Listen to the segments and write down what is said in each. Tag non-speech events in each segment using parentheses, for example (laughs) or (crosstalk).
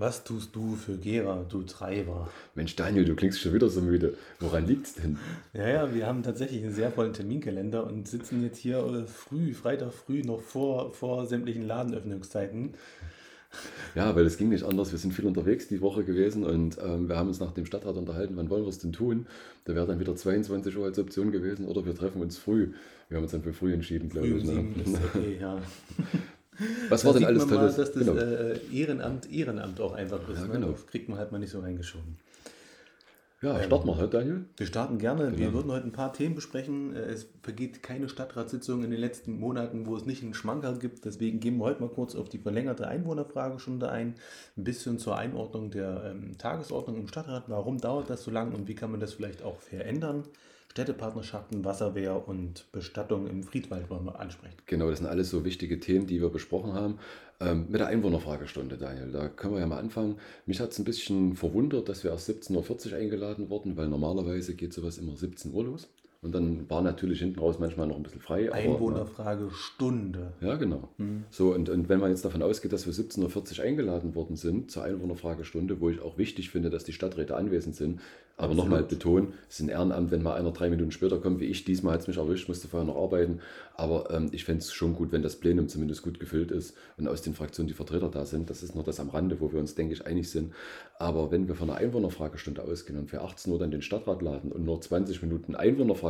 Was tust du für Gera, du Treiber? Mensch, Daniel, du klingst schon wieder so müde. Woran liegt's denn? Ja, ja, wir haben tatsächlich einen sehr vollen Terminkalender und sitzen jetzt hier äh, früh, Freitag früh, noch vor, vor sämtlichen Ladenöffnungszeiten. Ja, weil es ging nicht anders. Wir sind viel unterwegs die Woche gewesen und ähm, wir haben uns nach dem Stadtrat unterhalten, wann wollen wir es denn tun? Da wäre dann wieder 22 Uhr als Option gewesen oder wir treffen uns früh. Wir haben uns dann für früh entschieden, glaube ich. Ne? okay, ja. (laughs) (laughs) Was Da war denn alles man mal, Tolles? dass das Genau. äh, Ehrenamt Ehrenamt auch einfach ist. Ja, ne? genau. Das kriegt man halt mal nicht so reingeschoben. Ja, starten wir heute, Daniel. Wir starten gerne. Wir Genau. würden heute ein paar Themen besprechen. Äh, Es vergeht keine Stadtratssitzung in den letzten Monaten, wo es nicht einen Schmankerl gibt. Deswegen gehen wir heute mal kurz auf die verlängerte Einwohnerfragestunde ein. Ein bisschen zur Einordnung der ähm, Tagesordnung im Stadtrat. Warum dauert das so lang und wie kann man das vielleicht auch verändern? Städtepartnerschaften, Wasserwehr und Bestattung im Friedwald wollen wir ansprechen. Genau, das sind alles so wichtige Themen, die wir besprochen haben. Ähm, mit der Einwohnerfragestunde, Daniel, da können wir ja mal anfangen. Mich hat es ein bisschen verwundert, dass wir erst 17.40 Uhr eingeladen wurden, weil normalerweise geht sowas immer 17 Uhr los. Und dann war natürlich hinten raus manchmal noch ein bisschen frei. aber- Einwohnerfragestunde. Ja, genau. Hm. So, und, und wenn man jetzt davon ausgeht, dass wir 17.40 Uhr eingeladen worden sind zur Einwohnerfragestunde, wo ich auch wichtig finde, dass die Stadträte anwesend sind, aber nochmal betonen, es ist ein Ehrenamt, wenn mal einer drei Minuten später kommt, wie ich. Diesmal hat es mich erwischt, musste vorher noch arbeiten. Aber ähm, ich fände es schon gut, wenn das Plenum zumindest gut gefüllt ist und aus den Fraktionen die Vertreter da sind. Das ist nur das am Rande, wo wir uns, denke ich, einig sind. Aber wenn wir von einer Einwohnerfragestunde ausgehen und für 18 Uhr dann den Stadtrat laden und nur 20 Minuten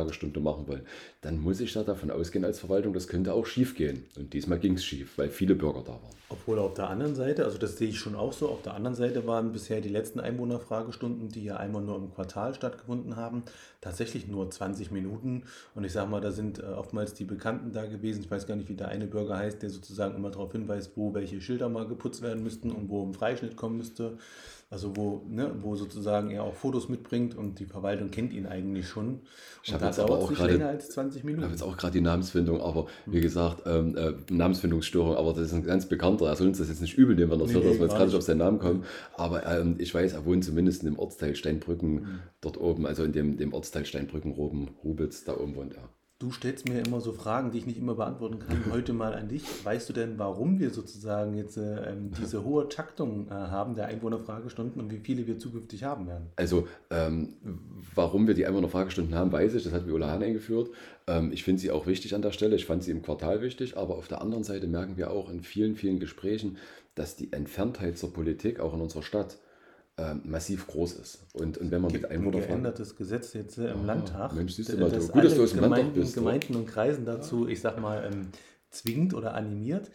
Einwohnerfragestunde machen wollen, dann muss ich da davon ausgehen als Verwaltung, das könnte auch schief gehen. Und diesmal ging es schief, weil viele Bürger da waren. Obwohl auf der anderen Seite, also das sehe ich schon auch so, auf der anderen Seite waren bisher die letzten Einwohnerfragestunden, die ja einmal nur im Quartal stattgefunden haben, tatsächlich nur 20 Minuten. Und ich sage mal, da sind äh, oftmals die Bekannten da gewesen. Ich weiß gar nicht, wie der eine Bürger heißt, der sozusagen immer darauf hinweist, wo welche Schilder mal geputzt werden müssten und wo ein Freischnitt kommen müsste. Also wo, ne, wo sozusagen er auch Fotos mitbringt und die Verwaltung kennt ihn eigentlich schon. Ich Und da jetzt aber dauert es nicht gerade- länger als 20 Ich Minuten. habe jetzt auch gerade die Namensfindung, aber wie gesagt, ähm, äh, Namensfindungsstörung, aber das ist ein ganz bekannter. Er soll uns das jetzt nicht übel nehmen, wenn er das Nee, hört, dass wir jetzt gerade nicht auf seinen Namen kommen. Aber ähm, ich weiß, er wohnt zumindest in dem Ortsteil Steinbrücken Mhm. dort oben, also in dem, dem Ortsteil Steinbrücken, Roben, Rubitz, da oben wohnt er. Du stellst mir immer so Fragen, die ich nicht immer beantworten kann. (laughs) Heute mal an dich. Weißt du denn, warum wir sozusagen jetzt äh, ähm, diese hohe Taktung äh, haben der Einwohnerfragestunden und wie viele wir zukünftig haben werden? Also, ähm, warum wir die Einwohnerfragestunden haben, weiß ich. Das hat Viola Hahn eingeführt. Ähm, ich finde sie auch wichtig an der Stelle. Ich fand sie im Quartal wichtig. Aber auf der anderen Seite merken wir auch in vielen, vielen Gesprächen, dass die Entferntheit zur Politik auch in unserer Stadt ähm, massiv groß ist. Und, und wenn man mit Gibt ein Einwohnerfragen. geändertes Gesetz jetzt äh, im Ah, Landtag. Mensch, siehst du äh, mal, das du- gut, dass du aus dem Landtag Gemeinden, bist. Gemeinden und Kreisen dazu, ich sag mal, ähm, zwingt oder animiert,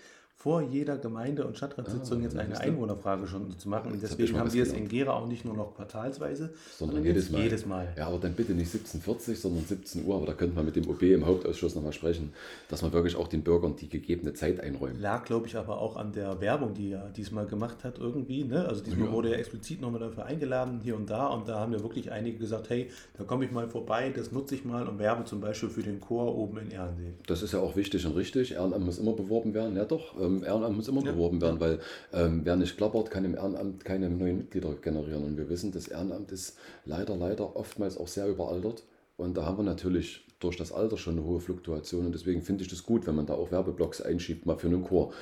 vor jeder Gemeinde- und Stadtratssitzung Ah, jetzt eine siehst du. Einwohnerfragestunde zu machen. Und deswegen haben wir es in. Gera auch nicht nur noch quartalsweise, sondern jetzt jedes Mal. jedes Mal. Ja, aber dann bitte nicht 17.40 sondern 17 Uhr. Aber da könnte man mit dem OB im Hauptausschuss nochmal sprechen, dass man wirklich auch den Bürgern die gegebene Zeit einräumt. Lag, glaube ich, aber auch an der Werbung, die er diesmal gemacht hat, irgendwie. Ne? Also diesmal Ja. wurde er explizit nochmal dafür eingeladen, hier und da. Und da haben ja wirklich einige gesagt, hey, da komme ich mal vorbei, das nutze ich mal und werbe zum Beispiel für den Chor oben in Ehrensee. Das ist ja auch wichtig und richtig. Ehrenamt muss immer beworben werden. Ja doch, ähm, Ehrenamt muss immer Ja. beworben werden, weil ähm, wer nicht klappert, kann im Ehrenamt keine neuen Mitglieder generieren. Und wir wissen, das Ehrenamt ist leider, leider oftmals auch sehr überaltert. Und da haben wir natürlich durch das Alter schon eine hohe Fluktuation. Und deswegen finde ich das gut, wenn man da auch Werbeblocks einschiebt, mal für einen Chor.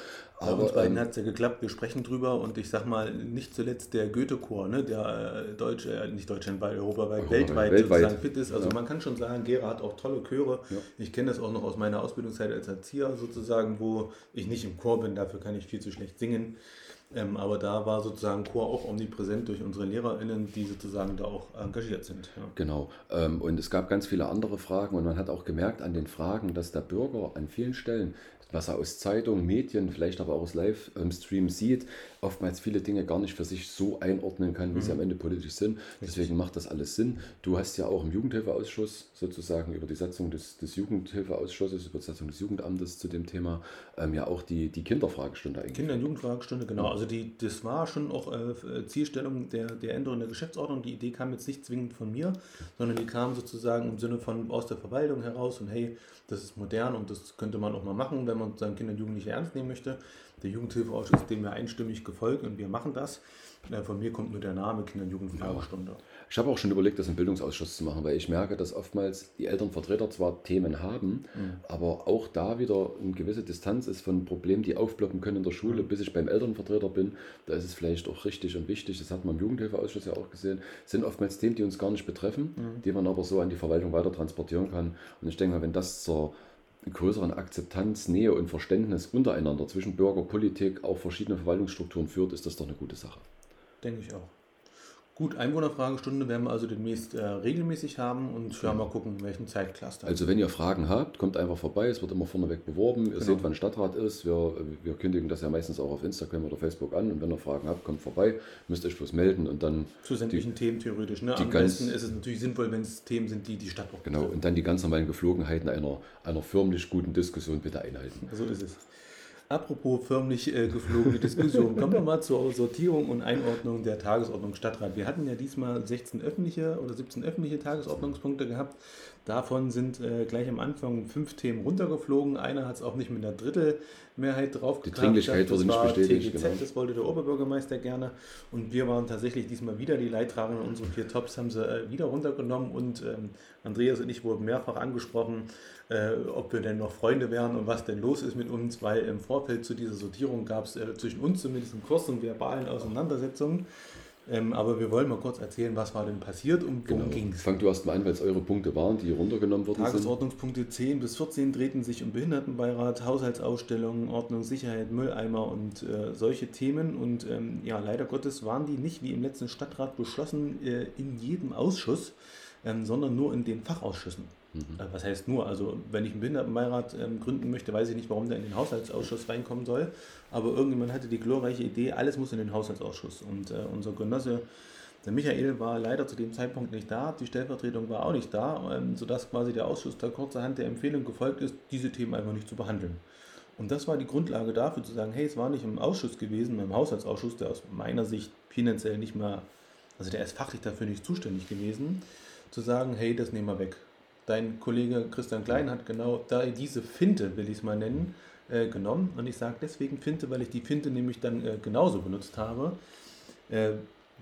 Bei uns beiden ähm, hat es ja geklappt, wir sprechen drüber und ich sag mal, nicht zuletzt der Goethe-Chor, ne, der äh, Deutsch, äh, nicht deutschlandweit, europaweit, Europaweit, weltweit, weltweit. sozusagen fit ist. Also Ja. man kann schon sagen, Gera hat auch tolle Chöre. Ja. Ich kenne das auch noch aus meiner Ausbildungszeit als Erzieher sozusagen, wo ich nicht im Chor bin, dafür kann ich viel zu schlecht singen. Ähm, aber da war sozusagen Chor auch omnipräsent durch unsere LehrerInnen, die sozusagen da auch engagiert sind. Ja. Genau. Ähm, Und es gab ganz viele andere Fragen und man hat auch gemerkt an den Fragen, dass der Bürger an vielen Stellen, was er aus Zeitungen, Medien, vielleicht aber auch aus Livestream sieht, oftmals viele Dinge gar nicht für sich so einordnen kann, wie sie am Ende politisch sind. Deswegen macht das alles Sinn. Du hast ja auch im Jugendhilfeausschuss sozusagen über die Satzung des, des Jugendhilfeausschusses, über die Satzung des Jugendamtes zu dem Thema ähm, ja auch die, die Kinderfragestunde eigentlich. Kinder- und Jugendfragestunde, genau. Also die, das war schon auch äh, Zielstellung der, der Änderung der Geschäftsordnung. Die Idee kam jetzt nicht zwingend von mir, sondern die kam sozusagen im Sinne von aus der Verwaltung heraus und hey, das ist modern und das könnte man auch mal machen, wenn man seine Kinder und Jugendliche ernst nehmen möchte. der Jugendhilfeausschuss ist dem ja einstimmig gefolgt und wir machen das. Äh, von mir kommt nur der Name Kinder- und Jugendfragestunde. Ja. Ich habe auch schon überlegt, das im Bildungsausschuss zu machen, weil ich merke, dass oftmals die Elternvertreter zwar Themen haben, mhm. aber auch da wieder eine gewisse Distanz ist von Problemen, die aufploppen können in der Schule, mhm. bis ich beim Elternvertreter bin. Da ist es vielleicht auch richtig und wichtig, das hat man im Jugendhilfeausschuss ja auch gesehen, sind oftmals Themen, die uns gar nicht betreffen, mhm. die man aber so an die Verwaltung weiter transportieren kann. Und ich denke mal, wenn das zur größeren Akzeptanz, Nähe und Verständnis untereinander zwischen Bürger, Politik, auch verschiedene Verwaltungsstrukturen führt, ist das doch eine gute Sache. Denke ich auch. Gut, Einwohnerfragestunde werden wir also demnächst äh, regelmäßig haben und ja, mal gucken, welchen Zeitcluster. Also wenn ihr Fragen habt, kommt einfach vorbei. Es wird immer vorneweg beworben. Ihr genau. seht, wann Stadtrat ist. Wir, wir kündigen das ja meistens auch auf Instagram oder Facebook an. Und wenn ihr Fragen habt, kommt vorbei. Müsst euch bloß melden und dann... Zu sämtlichen Themen theoretisch. Ne? Am besten ist es natürlich sinnvoll, wenn es Themen sind, die die Stadt auch Genau, und dann die ganz normalen Geflogenheiten einer, einer förmlich guten Diskussion bitte einhalten. So ist es. Apropos förmlich äh, geflogene Diskussion, kommen wir mal zur Sortierung und Einordnung der Tagesordnung Stadtrat. Wir hatten ja diesmal 16 öffentliche oder 17 öffentliche Tagesordnungspunkte gehabt. Davon sind äh, gleich am Anfang fünf Themen runtergeflogen. Einer hat es auch nicht mit einer Drittelmehrheit drauf Die Dringlichkeit wurde nicht bestätigt. TGZ, genau. Das wollte der Oberbürgermeister gerne. Und wir waren tatsächlich diesmal wieder die Leidtragenden. Unsere vier Tops haben sie äh, wieder runtergenommen. Und ähm, Andreas und ich wurden mehrfach angesprochen, äh, ob wir denn noch Freunde wären und was denn los ist mit uns, weil im Vorfeld zu dieser Sortierung gab es äh, zwischen uns zumindest einen kurzen verbalen Auseinandersetzungen. Ähm, aber wir wollen mal kurz erzählen, was war denn passiert und worum genau. ging es. Fangt du erst mal an, weil es eure Punkte waren, die runtergenommen wurden. Tagesordnungspunkte 10 bis 14 drehten sich um Behindertenbeirat, Haushaltsausstellungen, Ordnung, Sicherheit, Mülleimer und äh, solche Themen. Und ähm, ja, leider Gottes waren die nicht wie im letzten Stadtrat beschlossen äh, in jedem Ausschuss, ähm, sondern nur in den Fachausschüssen. Mhm. Äh, was heißt nur? Also, wenn ich einen Behindertenbeirat ähm, gründen möchte, weiß ich nicht, warum der in den Haushaltsausschuss reinkommen soll. Aber irgendjemand hatte die glorreiche Idee, alles muss in den Haushaltsausschuss. Und äh, unser Genosse, der Michael, war leider zu dem Zeitpunkt nicht da. Die Stellvertretung war auch nicht da, ähm, sodass quasi der Ausschuss da kurzerhand der Empfehlung gefolgt ist, diese Themen einfach nicht zu behandeln. Und das war die Grundlage dafür zu sagen, hey, es war nicht im Ausschuss gewesen, im Haushaltsausschuss, der aus meiner Sicht finanziell nicht mehr, also der ist fachlich dafür nicht zuständig gewesen, zu sagen, hey, das nehmen wir weg. Dein Kollege Christian Klein hat genau da diese Finte, will ich es mal nennen, äh, genommen. Und ich sage deswegen Finte, weil ich die Finte nämlich dann äh, genauso benutzt habe. Äh,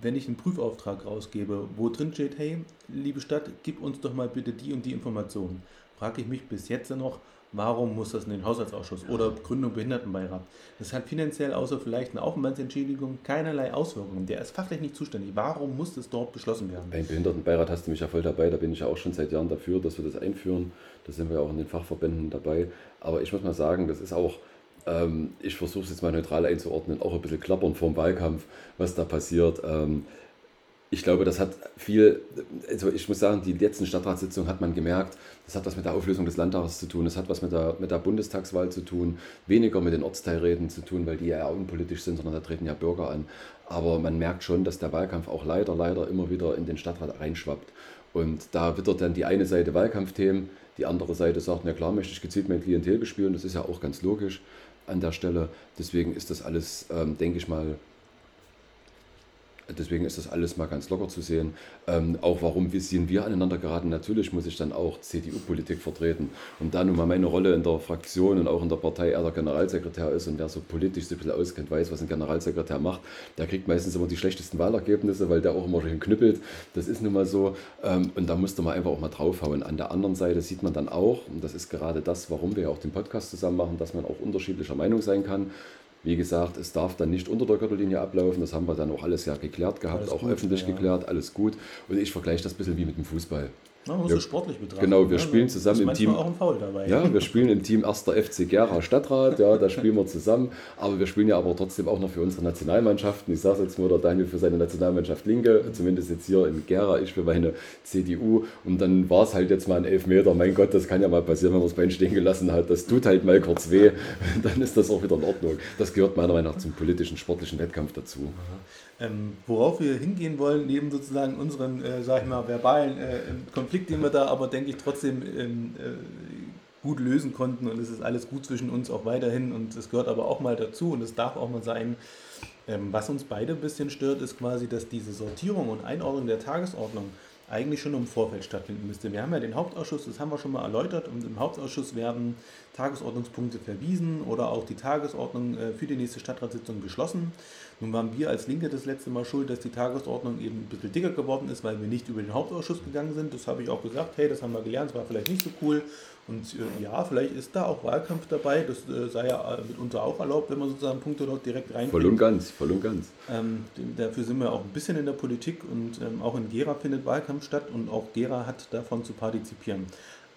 wenn ich einen Prüfauftrag rausgebe, wo drin steht, hey, liebe Stadt, gib uns doch mal bitte die und die Informationen, frage ich mich bis jetzt noch, Warum muss das in den Haushaltsausschuss oder Gründung Behindertenbeirat? Das hat finanziell außer vielleicht eine Aufwandsentschädigung keinerlei Auswirkungen. Der ist fachlich nicht zuständig. Warum muss das dort beschlossen werden? Beim Behindertenbeirat hast du mich ja voll dabei. Da bin ich ja auch schon seit Jahren dafür, dass wir das einführen. Da sind wir auch in den Fachverbänden dabei. Aber ich muss mal sagen, das ist auch, ähm, ich versuche es jetzt mal neutral einzuordnen, auch ein bisschen klappern vor dem Wahlkampf, was da passiert. Ähm, ich glaube, das hat viel, also ich muss sagen, die letzten Stadtratssitzungen hat man gemerkt, das hat was mit der Auflösung des Landtages zu tun, das hat was mit der, mit der Bundestagswahl zu tun, weniger mit den Ortsteilräten zu tun, weil die ja unpolitisch sind, sondern da treten ja Bürger an. Aber man merkt schon, dass der Wahlkampf auch leider, leider immer wieder in den Stadtrat reinschwappt. Und da wittert dann die eine Seite Wahlkampfthemen, die andere Seite sagt, na klar, möchte ich gezielt mein Klientel bespielen, das ist ja auch ganz logisch an der Stelle. Deswegen ist das alles, ähm, denke ich mal, Deswegen ist das alles mal ganz locker zu sehen. Ähm, auch warum sind wir aneinander geraten? Natürlich muss ich dann auch CDU-Politik vertreten. Und da nun mal meine Rolle in der Fraktion und auch in der Partei er der Generalsekretär ist und der so politisch so ein auskennt, weiß, was ein Generalsekretär macht, der kriegt meistens immer die schlechtesten Wahlergebnisse, weil der auch immer schön knüppelt. Das ist nun mal so. Ähm, und da musste man einfach auch mal draufhauen. An der anderen Seite sieht man dann auch, und das ist gerade das, warum wir auch den Podcast zusammen machen, dass man auch unterschiedlicher Meinung sein kann. Wie gesagt, es darf dann nicht unter der Gürtellinie ablaufen. Das haben wir dann auch alles ja geklärt gehabt, alles auch gut, öffentlich ja. geklärt, alles gut. Und ich vergleiche das ein bisschen wie mit dem Fußball. Man muss wir, es sportlich betrachten. Genau, wir ne? spielen zusammen im Team. auch ein Foul dabei. Ja, wir spielen im Team 1. FC Gera Stadtrat, ja, da spielen wir zusammen. Aber wir spielen ja aber trotzdem auch noch für unsere Nationalmannschaften. Ich sage jetzt mal, der Daniel für seine Nationalmannschaft Linke, zumindest jetzt hier in Gera, ich für meine CDU. Und dann war es halt jetzt mal ein Elfmeter. Mein Gott, das kann ja mal passieren, wenn man das Bein stehen gelassen hat. Das tut halt mal kurz weh. Dann ist das auch wieder in Ordnung. Das gehört meiner Meinung nach zum politischen, sportlichen Wettkampf dazu. Ähm, worauf wir hingehen wollen, neben sozusagen unseren, äh, sag ich mal, verbalen äh, Konflikt, den wir da aber, denke ich, trotzdem ähm, äh, gut lösen konnten und es ist alles gut zwischen uns auch weiterhin und es gehört aber auch mal dazu und es darf auch mal sein. Ähm, was uns beide ein bisschen stört, ist quasi, dass diese Sortierung und Einordnung der Tagesordnung eigentlich schon im Vorfeld stattfinden müsste. Wir haben ja den Hauptausschuss, das haben wir schon mal erläutert, und im Hauptausschuss werden Tagesordnungspunkte verwiesen oder auch die Tagesordnung äh, für die nächste Stadtratssitzung beschlossen. Nun waren wir als Linke das letzte Mal schuld, dass die Tagesordnung eben ein bisschen dicker geworden ist, weil wir nicht über den Hauptausschuss gegangen sind. Das habe ich auch gesagt, hey, das haben wir gelernt, das war vielleicht nicht so cool. Und äh, ja, vielleicht ist da auch Wahlkampf dabei. Das äh, sei ja äh, mitunter auch erlaubt, wenn man sozusagen Punkte dort direkt rein. Voll und ganz, voll und ganz. Ähm, dafür sind wir auch ein bisschen in der Politik und ähm, auch in Gera findet Wahlkampf statt und auch Gera hat davon zu partizipieren.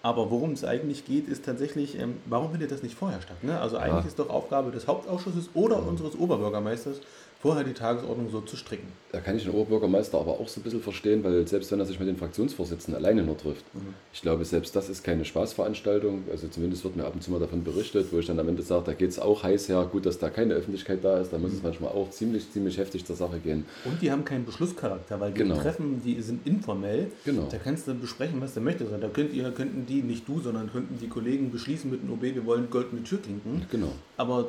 Aber worum es eigentlich geht, ist tatsächlich, ähm, warum findet das nicht vorher statt? Ne? Also eigentlich ja. ist doch Aufgabe des Hauptausschusses oder ja. unseres Oberbürgermeisters, vorher die Tagesordnung so zu stricken. Da kann ich den Oberbürgermeister aber auch so ein bisschen verstehen, weil selbst wenn er sich mit den Fraktionsvorsitzenden alleine nur trifft, mhm. ich glaube, selbst das ist keine Spaßveranstaltung. Also zumindest wird mir ab und zu mal davon berichtet, wo ich dann am Ende sage, da geht es auch heiß her. Gut, dass da keine Öffentlichkeit da ist, da muss mhm. es manchmal auch ziemlich, ziemlich heftig zur Sache gehen. Und die haben keinen Beschlusscharakter, weil die genau. Treffen, die sind informell. Genau. Da kannst du besprechen, was du möchtest. Da könnt ihr, könnten die, nicht du, sondern könnten die Kollegen beschließen mit dem OB, wir wollen goldene Türklinken. Genau. Aber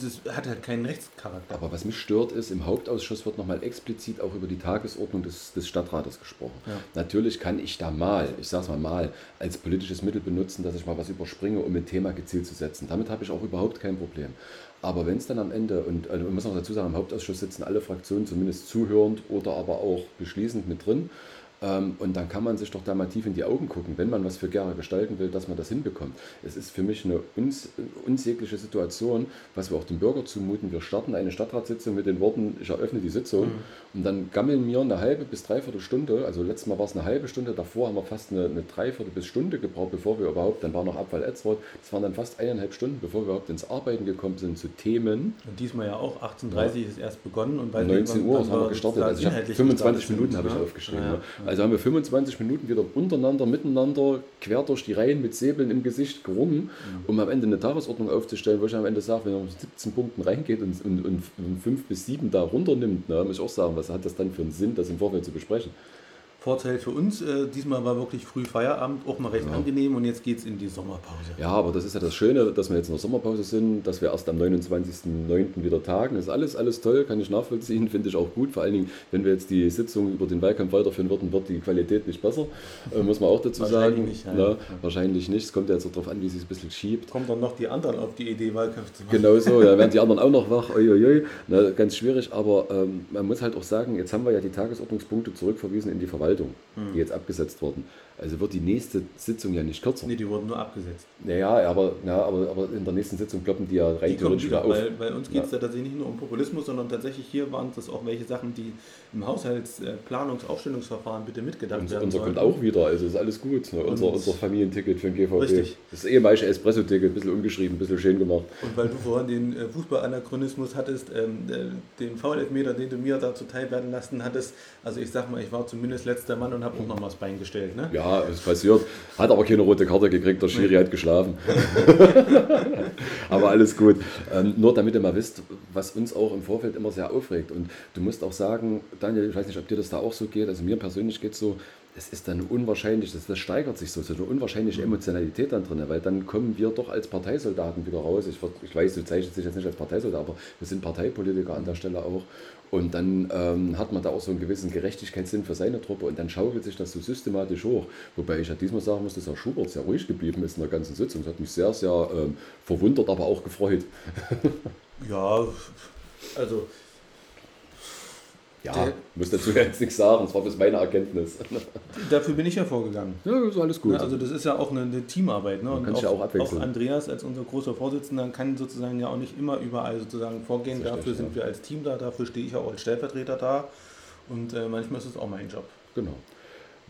das hat halt keinen Rechtscharakter. Aber was mich stört, ist, im Hauptausschuss wird nochmal explizit auch über die Tagesordnung des, des Stadtrates gesprochen. Ja. Natürlich kann ich da mal, ich sage es mal mal, als politisches Mittel benutzen, dass ich mal was überspringe, um ein Thema gezielt zu setzen. Damit habe ich auch überhaupt kein Problem. Aber wenn es dann am Ende, und also, man muss noch dazu sagen, im Hauptausschuss sitzen alle Fraktionen zumindest zuhörend oder aber auch beschließend mit drin. Ähm, und dann kann man sich doch da mal tief in die Augen gucken, wenn man was für Gera gestalten will, dass man das hinbekommt. Es ist für mich eine uns, unsägliche Situation, was wir auch dem Bürger zumuten. Wir starten eine Stadtratssitzung mit den Worten, ich eröffne die Sitzung mhm. und dann gammeln wir eine halbe bis dreiviertel Stunde, also letztes Mal war es eine halbe Stunde, davor haben wir fast eine, eine Dreiviertel bis Stunde gebraucht, bevor wir überhaupt, dann war noch Abfall Etzroth, das waren dann fast eineinhalb Stunden, bevor wir überhaupt ins Arbeiten gekommen sind zu Themen. Und diesmal ja auch, 18.30 Uhr ja. ist erst begonnen und bei 19 Uhr haben wir gestartet, also ich habe 25 Minuten habe ich ne? aufgeschrieben. Ja, ja. Also haben wir 25 Minuten wieder untereinander, miteinander, quer durch die Reihen mit Säbeln im Gesicht gerungen, mhm. um am Ende eine Tagesordnung aufzustellen, wo ich am Ende sage, wenn man mit 17 Punkten reingeht und, und, und, und 5 bis 7 da runternimmt, ne, muss ich auch sagen, was hat das dann für einen Sinn, das im Vorfeld zu besprechen? Vorteil für uns, äh, diesmal war wirklich früh Feierabend, auch mal recht ja. angenehm und jetzt geht es in die Sommerpause. Ja, aber das ist ja das Schöne, dass wir jetzt in der Sommerpause sind, dass wir erst am 29.09. wieder tagen. Das ist alles, alles toll, kann ich nachvollziehen, (laughs) finde ich auch gut. Vor allen Dingen, wenn wir jetzt die Sitzung über den Wahlkampf weiterführen würden, wird die Qualität nicht besser, äh, muss man auch dazu wahrscheinlich sagen. Nicht, ja. Na, wahrscheinlich nicht, es kommt ja jetzt auch darauf an, wie es sich ein bisschen schiebt. Kommt dann noch die anderen auf die Idee, Wahlkampf zu machen. Genau so, da (laughs) werden die anderen auch noch wach, uiuiui. Na, ganz schwierig, aber ähm, man muss halt auch sagen, jetzt haben wir ja die Tagesordnungspunkte zurückverwiesen in die Verwaltung, mhm. die jetzt abgesetzt worden. Also wird die nächste Sitzung ja nicht kürzer. Nee, die wurden nur abgesetzt. Naja, aber, ja, aber, aber in der nächsten Sitzung kloppen die ja rein die theoretisch wieder auf. Weil, weil uns geht es ja. ja tatsächlich nicht nur um Populismus, sondern tatsächlich hier waren das auch welche Sachen, die im Haushaltsplanungs-Aufstellungsverfahren bitte mitgedacht und, werden Unser kommt auch wieder, also ist alles gut. Ne? Unser, unser Familienticket für den GVB. Richtig. Das ehemalige Espresso-Ticket, ein bisschen umgeschrieben, ein bisschen schön gemacht. Und weil du vorhin den äh, Fußballanachronismus hattest, ähm, äh, den Foul-Elfmeter, den du mir da zuteil werden lassen hattest, also ich sag mal, ich war zumindest letzter Mann und habe auch noch mal das Bein gestellt. Ne? Ja, ist passiert. Hat aber keine rote Karte gekriegt, der Schiri hat geschlafen. (laughs) aber alles gut. Ähm, nur damit ihr mal wisst, was uns auch im Vorfeld immer sehr aufregt. Und du musst auch sagen, Daniel, ich weiß nicht, ob dir das da auch so geht, also mir persönlich geht es so, es ist dann unwahrscheinlich, das, das steigert sich so, so eine unwahrscheinliche Emotionalität dann drin, weil dann kommen wir doch als Parteisoldaten wieder raus. Ich, ich weiß, du zeichnest dich jetzt nicht als Parteisoldat, aber wir sind Parteipolitiker an der Stelle auch. Und dann ähm, hat man da auch so einen gewissen Gerechtigkeitssinn für seine Truppe und dann schaukelt sich das so systematisch hoch. Wobei ich ja diesmal sagen muss, dass Herr Schubert sehr ruhig geblieben ist in der ganzen Sitzung. Das hat mich sehr, sehr ähm, verwundert, aber auch gefreut. ja, also ja, der, muss dazu jetzt nichts sagen, das war bis meine Erkenntnis. (laughs) Dafür bin ich ja vorgegangen. Ja, ist alles gut. Ja, also das ist ja auch eine, eine Teamarbeit. Ne? Man kann auch, ja auch abwechseln. Auch Andreas als unser großer Vorsitzender kann sozusagen ja auch nicht immer überall sozusagen vorgehen. Dafür sind ja. wir als Team da, dafür stehe ich auch als Stellvertreter da. Und äh, manchmal ist es auch mein Job. Genau.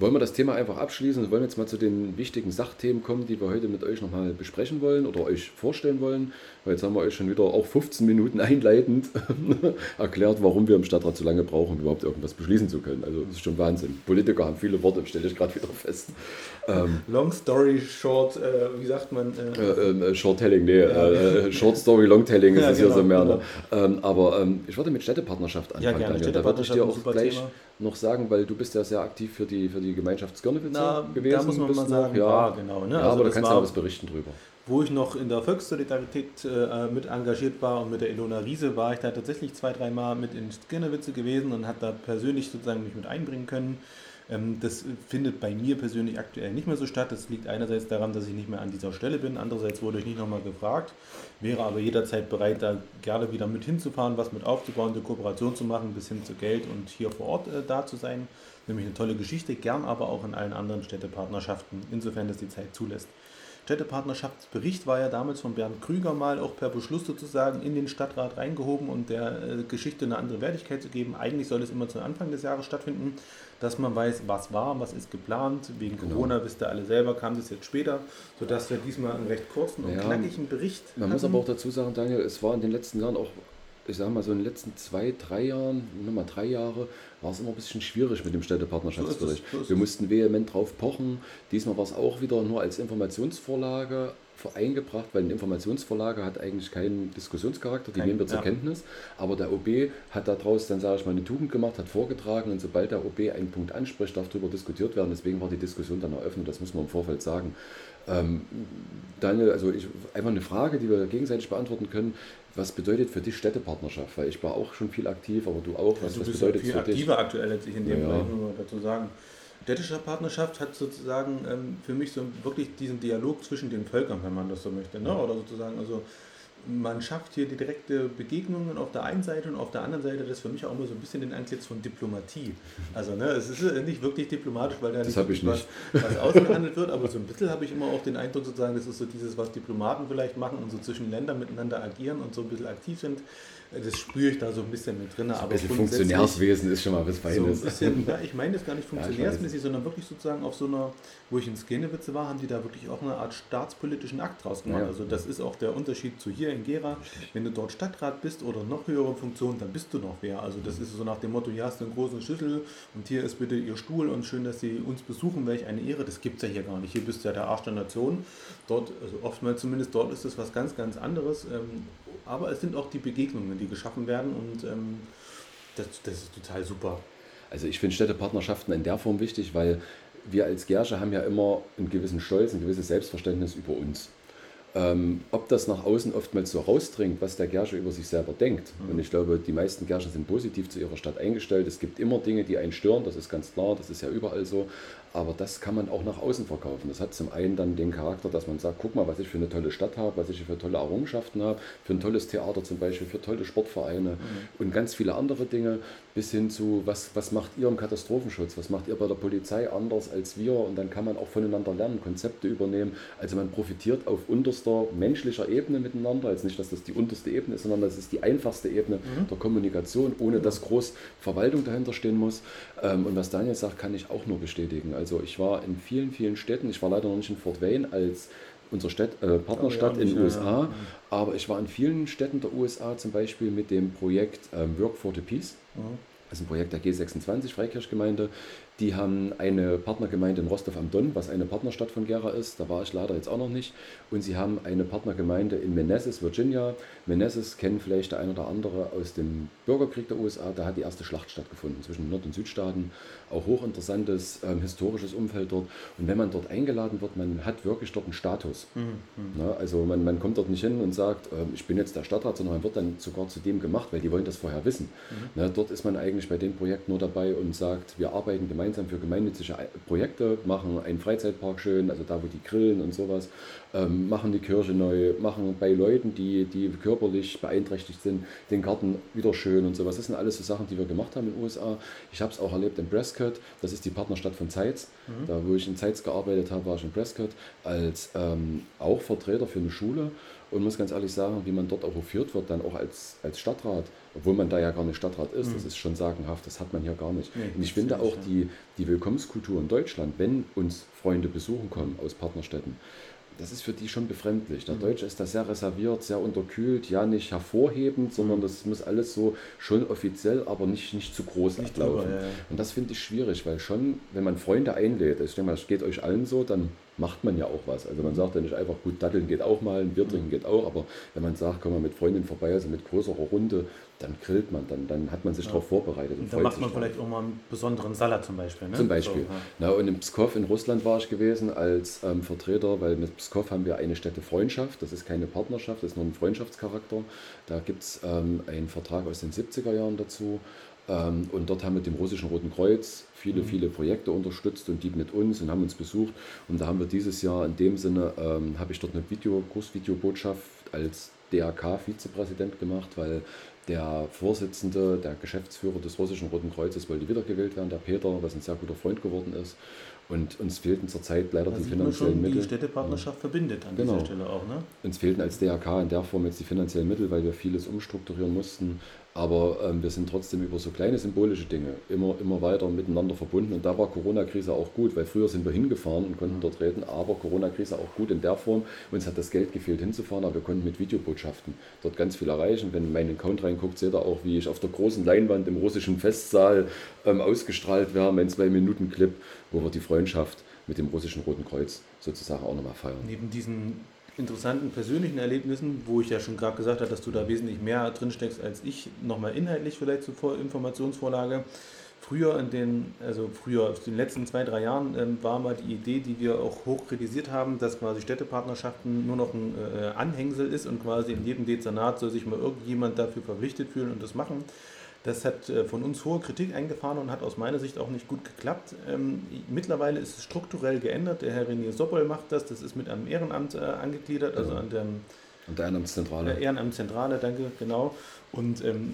Wollen wir das Thema einfach abschließen und wollen jetzt mal zu den wichtigen Sachthemen kommen, die wir heute mit euch nochmal besprechen wollen oder euch vorstellen wollen. Weil jetzt haben wir euch schon wieder auch 15 Minuten einleitend (laughs) erklärt, warum wir im Stadtrat so lange brauchen, um überhaupt irgendwas beschließen zu können. Also das ist schon Wahnsinn. Politiker haben viele Worte, stelle ich gerade wieder fest. Ähm, long story short, äh, wie sagt man? Äh, äh, äh short telling, nee, ja. Äh, short story, long telling ist ja, es genau, hier so mehr. Ne? Genau. Ähm, aber ähm, ich würde mit Städtepartnerschaft anfangen. Ja, gerne. Da würde ich dir auch gleich Thema. Noch sagen, weil du bist ja sehr aktiv für die, für die Gemeinschaft Skirnewitz gewesen. Da muss man mal sagen, ja, ja genau. Ne? Ja, also aber da kannst du ja was berichten drüber wo ich noch in der Volkssolidarität äh, mit engagiert war und mit der Ilona Riese, war ich da tatsächlich zwei, drei Mal mit in Skinnerwitze gewesen und habe da persönlich sozusagen mich mit einbringen können. Ähm, das findet bei mir persönlich aktuell nicht mehr so statt. Das liegt einerseits daran, dass ich nicht mehr an dieser Stelle bin, andererseits wurde ich nicht nochmal gefragt, wäre aber jederzeit bereit, da gerne wieder mit hinzufahren, was mit aufzubauen, eine Kooperation zu machen, bis hin zu Geld und hier vor Ort äh, da zu sein. Nämlich eine tolle Geschichte, gern aber auch in allen anderen Städtepartnerschaften, insofern das die Zeit zulässt. Städtepartnerschaftsbericht war ja damals von Bernd Krüger mal auch per Beschluss sozusagen in den Stadtrat reingehoben und der äh, Geschichte eine andere Wertigkeit zu geben. Eigentlich soll es immer zu Anfang des Jahres stattfinden, dass man weiß, was war, was ist geplant. Wegen genau. Corona, wisst ihr alle selber, kam das jetzt später, sodass wir diesmal einen recht kurzen und ja, knackigen Bericht Man hatten. muss aber auch dazu sagen, Daniel, es war in den letzten Jahren auch ich sage mal so in den letzten zwei, drei Jahren, nochmal drei Jahre, war es immer ein bisschen schwierig mit dem Städtepartnerschaftsbericht. So Wir mussten vehement drauf pochen. Diesmal war es auch wieder nur als Informationsvorlage eingebracht, weil eine Informationsvorlage hat eigentlich keinen Diskussionscharakter, die Kein, nehmen wir zur ja. Kenntnis. Aber der OB hat daraus dann, sage ich mal, eine Tugend gemacht, hat vorgetragen und sobald der OB einen Punkt anspricht, darf darüber diskutiert werden. Deswegen war die Diskussion dann eröffnet, das muss man im Vorfeld sagen. Ähm, Daniel, also ich, einfach eine Frage, die wir gegenseitig beantworten können. Was bedeutet für dich Städtepartnerschaft? Weil ich war auch schon viel aktiv, aber du auch. Was, ja, du was bedeutet ja viel für aktiver dich? aktuell letztlich in dem ja. Bereich, man dazu sagen. Städtische Partnerschaft hat sozusagen ähm, für mich so wirklich diesen Dialog zwischen den Völkern, wenn man das so möchte. Ne? Oder sozusagen, also man schafft hier die direkte Begegnungen auf der einen Seite und auf der anderen Seite das ist für mich auch immer so ein bisschen den Antlitz von Diplomatie. Also ne, es ist nicht wirklich diplomatisch, weil da nicht, nicht. Was, was ausgehandelt wird, aber so ein bisschen habe ich immer auch den Eindruck sozusagen, das ist so dieses, was Diplomaten vielleicht machen und so zwischen Ländern miteinander agieren und so ein bisschen aktiv sind. Das spüre ich da so ein bisschen mit drin. So ein bisschen Funktionärswesen ist schon mal was Feines. So bisschen, ja, ich meine das gar nicht funktionärsmäßig, sondern wirklich sozusagen auf so einer, wo ich in Skenewitze war, haben die da wirklich auch eine Art staatspolitischen Akt draus gemacht. Ja. Also das ist auch der Unterschied zu hier in Gera. Wenn du dort Stadtrat bist oder noch höhere Funktion, dann bist du noch wer. Also das ist so nach dem Motto, hier hast du eine große Schüssel und hier ist bitte ihr Stuhl und schön, dass sie uns besuchen, welch eine Ehre. Das gibt es ja hier gar nicht. Hier bist du ja der Arsch der Nation. Dort, also oftmals zumindest, dort ist das was ganz, ganz anderes. Aber es sind auch die Begegnungen, die geschaffen werden und ähm, das, das ist total super. Also ich finde Städtepartnerschaften in der Form wichtig, weil wir als Gersche haben ja immer einen gewissen Stolz, ein gewisses Selbstverständnis über uns. Ähm, ob das nach außen oftmals so rausdringt, was der Gersche über sich selber denkt. Mhm. Und ich glaube, die meisten Gersche sind positiv zu ihrer Stadt eingestellt. Es gibt immer Dinge, die einen stören, das ist ganz klar, das ist ja überall so. Aber das kann man auch nach außen verkaufen. Das hat zum einen dann den Charakter, dass man sagt, guck mal, was ich für eine tolle Stadt habe, was ich für tolle Errungenschaften habe, für ein tolles Theater zum Beispiel, für tolle Sportvereine mhm. und ganz viele andere Dinge, bis hin zu, was, was macht ihr im Katastrophenschutz, was macht ihr bei der Polizei anders als wir und dann kann man auch voneinander lernen, Konzepte übernehmen. Also man profitiert auf unterster menschlicher Ebene miteinander. Jetzt nicht, dass das die unterste Ebene ist, sondern das ist die einfachste Ebene mhm. der Kommunikation, ohne dass groß Verwaltung dahinter stehen muss. Ähm, und was Daniel sagt, kann ich auch nur bestätigen. Also ich war in vielen, vielen Städten, ich war leider noch nicht in Fort Wayne als unsere Stadt, äh, Partnerstadt oh, in den USA, ja. aber ich war in vielen Städten der USA zum Beispiel mit dem Projekt ähm, Work for the Peace. Mhm. Das ist ein Projekt der G26 Freikirchgemeinde. Die haben eine Partnergemeinde in Rostov am Don, was eine Partnerstadt von Gera ist. Da war ich leider jetzt auch noch nicht. Und sie haben eine Partnergemeinde in Manassas, Virginia. Manassas kennen vielleicht der ein oder andere aus dem Bürgerkrieg der USA. Da hat die erste Schlacht stattgefunden zwischen Nord- und Südstaaten. Auch hochinteressantes ähm, historisches Umfeld dort. Und wenn man dort eingeladen wird, man hat wirklich dort einen Status. Mhm. Na, ne, also man, man kommt dort nicht hin und sagt, ähm, ich bin jetzt der Stadtrat, sondern man wird dann sogar zu dem gemacht, weil die wollen das vorher wissen. Mhm. Na, ne, dort ist man eigentlich bei dem Projekt nur dabei und sagt, wir arbeiten gemeinsam gemeinsam für gemeinnützige Projekte, machen einen Freizeitpark schön, also da, wo die grillen und sowas, ähm, machen die Kirche neu, machen bei Leuten, die, die körperlich beeinträchtigt sind, den Garten wieder schön und sowas. Das sind alles so Sachen, die wir gemacht haben in den USA. Ich habe es auch erlebt in Prescott, das ist die Partnerstadt von Zeitz. Mhm. Da, wo ich in Zeitz gearbeitet habe, war ich in Prescott als ähm, auch Vertreter für eine Schule und muss ganz ehrlich sagen, wie man dort auch geführt wird, dann auch als, als Stadtrat, obwohl man da ja gar nicht Stadtrat ist, mhm. das ist schon sagenhaft, das hat man hier gar nicht. Nee, und ich finde auch die, die Willkommenskultur in Deutschland, wenn uns Freunde besuchen kommen aus Partnerstädten, das ist für die schon befremdlich. Der mhm. Deutsche ist da sehr reserviert, sehr unterkühlt, ja nicht hervorhebend, sondern mhm. das muss alles so schon offiziell, aber nicht, nicht zu groß nicht ablaufen. Drüber, ja. Und das finde ich schwierig, weil schon, wenn man Freunde einlädt, ich denke mal, es geht euch allen so, dann macht man ja auch was. Also man sagt ja nicht einfach, gut, Datteln geht auch mal, ein Bier trinken geht auch, aber wenn man sagt, komm mal mit Freundin vorbei, also mit größerer Runde, dann grillt man, dann, dann hat man sich ja. darauf vorbereitet. Und dann macht man vielleicht auch mal einen besonderen Salat zum Beispiel. Ne? Zum Beispiel. So, ja. Na, und in Pskov in Russland war ich gewesen als ähm, Vertreter, weil mit Pskov haben wir eine Städte Freundschaft, das ist keine Partnerschaft, das ist nur ein Freundschaftscharakter. Da gibt es ähm, einen Vertrag aus den 70er Jahren dazu und dort haben wir mit dem Russischen Roten Kreuz viele, mhm. viele Projekte unterstützt und die mit uns und haben uns besucht. Und da haben wir dieses Jahr in dem Sinne, ähm, habe ich dort eine Video, Kursvideobotschaft als DRK-Vizepräsident gemacht, weil der Vorsitzende, der Geschäftsführer des Russischen Roten Kreuzes wollte wiedergewählt werden, der Peter, was ein sehr guter Freund geworden ist. Und uns fehlten zurzeit leider da die finanziellen schon, Mittel. Die Städtepartnerschaft verbindet an genau. dieser Stelle auch. Ne? Uns fehlten als DRK in der Form jetzt die finanziellen Mittel, weil wir vieles umstrukturieren mussten. Aber ähm, wir sind trotzdem über so kleine symbolische Dinge immer, immer weiter miteinander verbunden. Und da war Corona-Krise auch gut, weil früher sind wir hingefahren und konnten dort reden, aber Corona-Krise auch gut in der Form. Uns hat das Geld gefehlt hinzufahren, aber wir konnten mit Videobotschaften dort ganz viel erreichen. Wenn mein Account reinguckt, seht ihr auch, wie ich auf der großen Leinwand im russischen Festsaal ähm, ausgestrahlt werde, mein Zwei-Minuten-Clip, wo wir die Freundschaft mit dem russischen Roten Kreuz sozusagen auch nochmal feiern. Neben diesen interessanten persönlichen Erlebnissen, wo ich ja schon gerade gesagt habe, dass du da wesentlich mehr drin steckst als ich, nochmal inhaltlich vielleicht zur Informationsvorlage. Früher in den, also früher, in den letzten zwei, drei Jahren ähm, war mal die Idee, die wir auch hoch kritisiert haben, dass quasi Städtepartnerschaften nur noch ein äh, Anhängsel ist und quasi in jedem Dezernat soll sich mal irgendjemand dafür verpflichtet fühlen und das machen. Das hat äh, von uns hohe Kritik eingefahren und hat aus meiner Sicht auch nicht gut geklappt. Ähm, mittlerweile ist es strukturell geändert. Der Herr Renier Soppel macht das. Das ist mit einem Ehrenamt äh, angegliedert, also an der, an der Ehrenamtszentrale. Der Ehrenamtszentrale, danke, genau. Und ähm,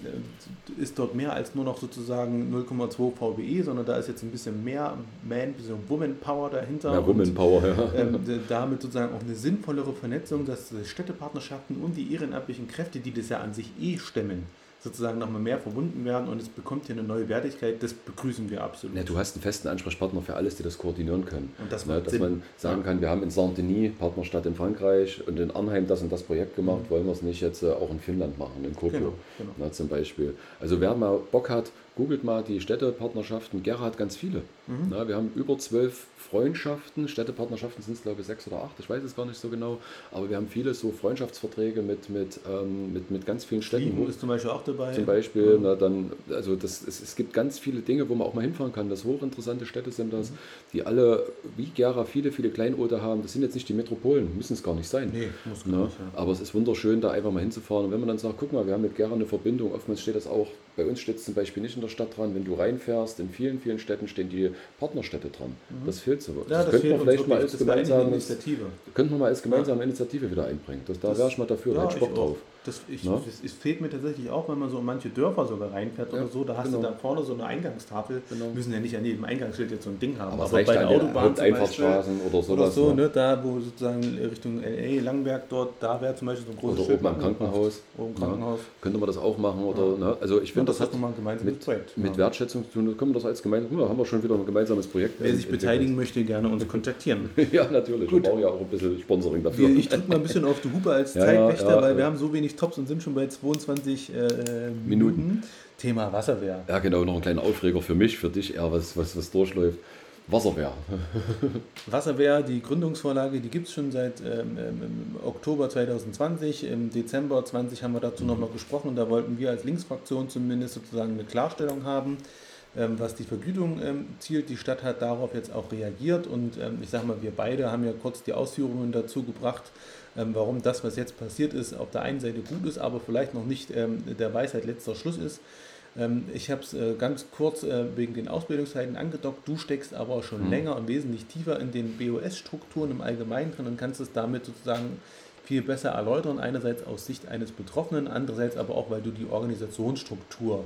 ist dort mehr als nur noch sozusagen 0,2 VBE, sondern da ist jetzt ein bisschen mehr Man, ein bisschen Woman Power dahinter. Mehr Woman Power, ja. Ähm, damit sozusagen auch eine sinnvollere Vernetzung, dass Städtepartnerschaften und die ehrenamtlichen Kräfte, die das ja an sich eh stemmen, sozusagen nochmal mehr verbunden werden und es bekommt hier eine neue Wertigkeit, das begrüßen wir absolut. Ja, du hast einen festen Ansprechpartner für alles, die das koordinieren können. Und das ja, dass Sinn. man sagen kann, wir haben in Saint-Denis, Partnerstadt in Frankreich und in Arnheim das und das Projekt gemacht, mhm. wollen wir es nicht jetzt äh, auch in Finnland machen, in Kuopio genau, genau. Na, zum Beispiel. Also wer mal Bock hat, googelt mal die Städtepartnerschaften. Gera hat ganz viele. Mhm. Na, wir haben über zwölf Freundschaften. Städtepartnerschaften sind es, glaube ich, sechs oder acht. Ich weiß es gar nicht so genau. Aber wir haben viele so Freundschaftsverträge mit, mit, ähm, mit, mit ganz vielen Städten. Frieden ist zum Beispiel auch dabei. Zum Beispiel. Ja. Na, dann, also das, es, es gibt ganz viele Dinge, wo man auch mal hinfahren kann. Das hochinteressante Städte sind das, mhm. die alle, wie Gera, viele, viele Kleinorte haben. Das sind jetzt nicht die Metropolen, müssen es gar nicht sein. Nee, muss gar nicht, ja. Aber es ist wunderschön, da einfach mal hinzufahren. Und wenn man dann sagt, guck mal, wir haben mit Gera eine Verbindung, oftmals steht das auch, bei uns steht es zum Beispiel nicht in der Stadt dran, wenn du reinfährst, in vielen, vielen Städten stehen die Partnerstädte dran. Mhm. Das fehlt so. Ja, das, das könnte man vielleicht mal als gemeinsame Initiative. Könnten wir mal als gemeinsame ja. Initiative wieder einbringen. Das, da wäre ich mal dafür, ja, da hätte ich Bock drauf. Das, ich, das, es fehlt mir tatsächlich auch, wenn man so in manche Dörfer sogar reinfährt ja, oder so, da hast genau. du da vorne so eine Eingangstafel, genau. müssen ja nicht an jedem Eingangsschild jetzt so ein Ding haben, aber, aber bei der Autobahn Einfahrtstraßen oder sowas. Oder so, ne, da wo sozusagen Richtung LA, Langberg dort, da wäre zum Beispiel so ein großes Oder oben am Krankenhaus. Oben Krankenhaus. Ja, könnte man das auch machen oder, ne, also ich finde, das, das hat nochmal ein gemeinsames mit, Projekt. Mit Wertschätzung zu tun, können wir das als gemeinsam, haben wir schon wieder ein gemeinsames Projekt. Wer sich beteiligen möchte, gerne uns kontaktieren. (laughs) ja, natürlich. Gut. Wir brauchen ja auch ein bisschen Sponsoring dafür. Ich drücke mal ein bisschen auf die Hupe als (laughs) Zeitwächter, weil wir haben so wenig Tops und sind schon bei 22 äh, Minuten. Thema Wasserwehr. Ja, genau, noch ein kleiner Aufreger für mich, für dich eher, was, was, was durchläuft. Wasserwehr. (laughs) Wasserwehr, die Gründungsvorlage, die gibt es schon seit ähm, ähm Oktober 2020. Im Dezember 2020 haben wir dazu mhm. nochmal gesprochen. Da wollten wir als Linksfraktion zumindest sozusagen eine Klarstellung haben, was die Vergütung ähm, zielt. Die Stadt hat darauf jetzt auch reagiert und ähm, ich sage mal, wir beide haben ja kurz die Ausführungen dazu gebracht, ähm, warum das, was jetzt passiert ist, auf der einen Seite gut ist, aber vielleicht noch nicht ähm, der Weisheit letzter Schluss ist. Ähm, ich habe es äh, ganz kurz äh, wegen den Ausbildungszeiten angedockt. Du steckst aber schon mhm. länger und wesentlich tiefer in den BOS-Strukturen im Allgemeinen drin und kannst es damit sozusagen viel besser erläutern. Einerseits aus Sicht eines Betroffenen, andererseits aber auch, weil du die Organisationsstruktur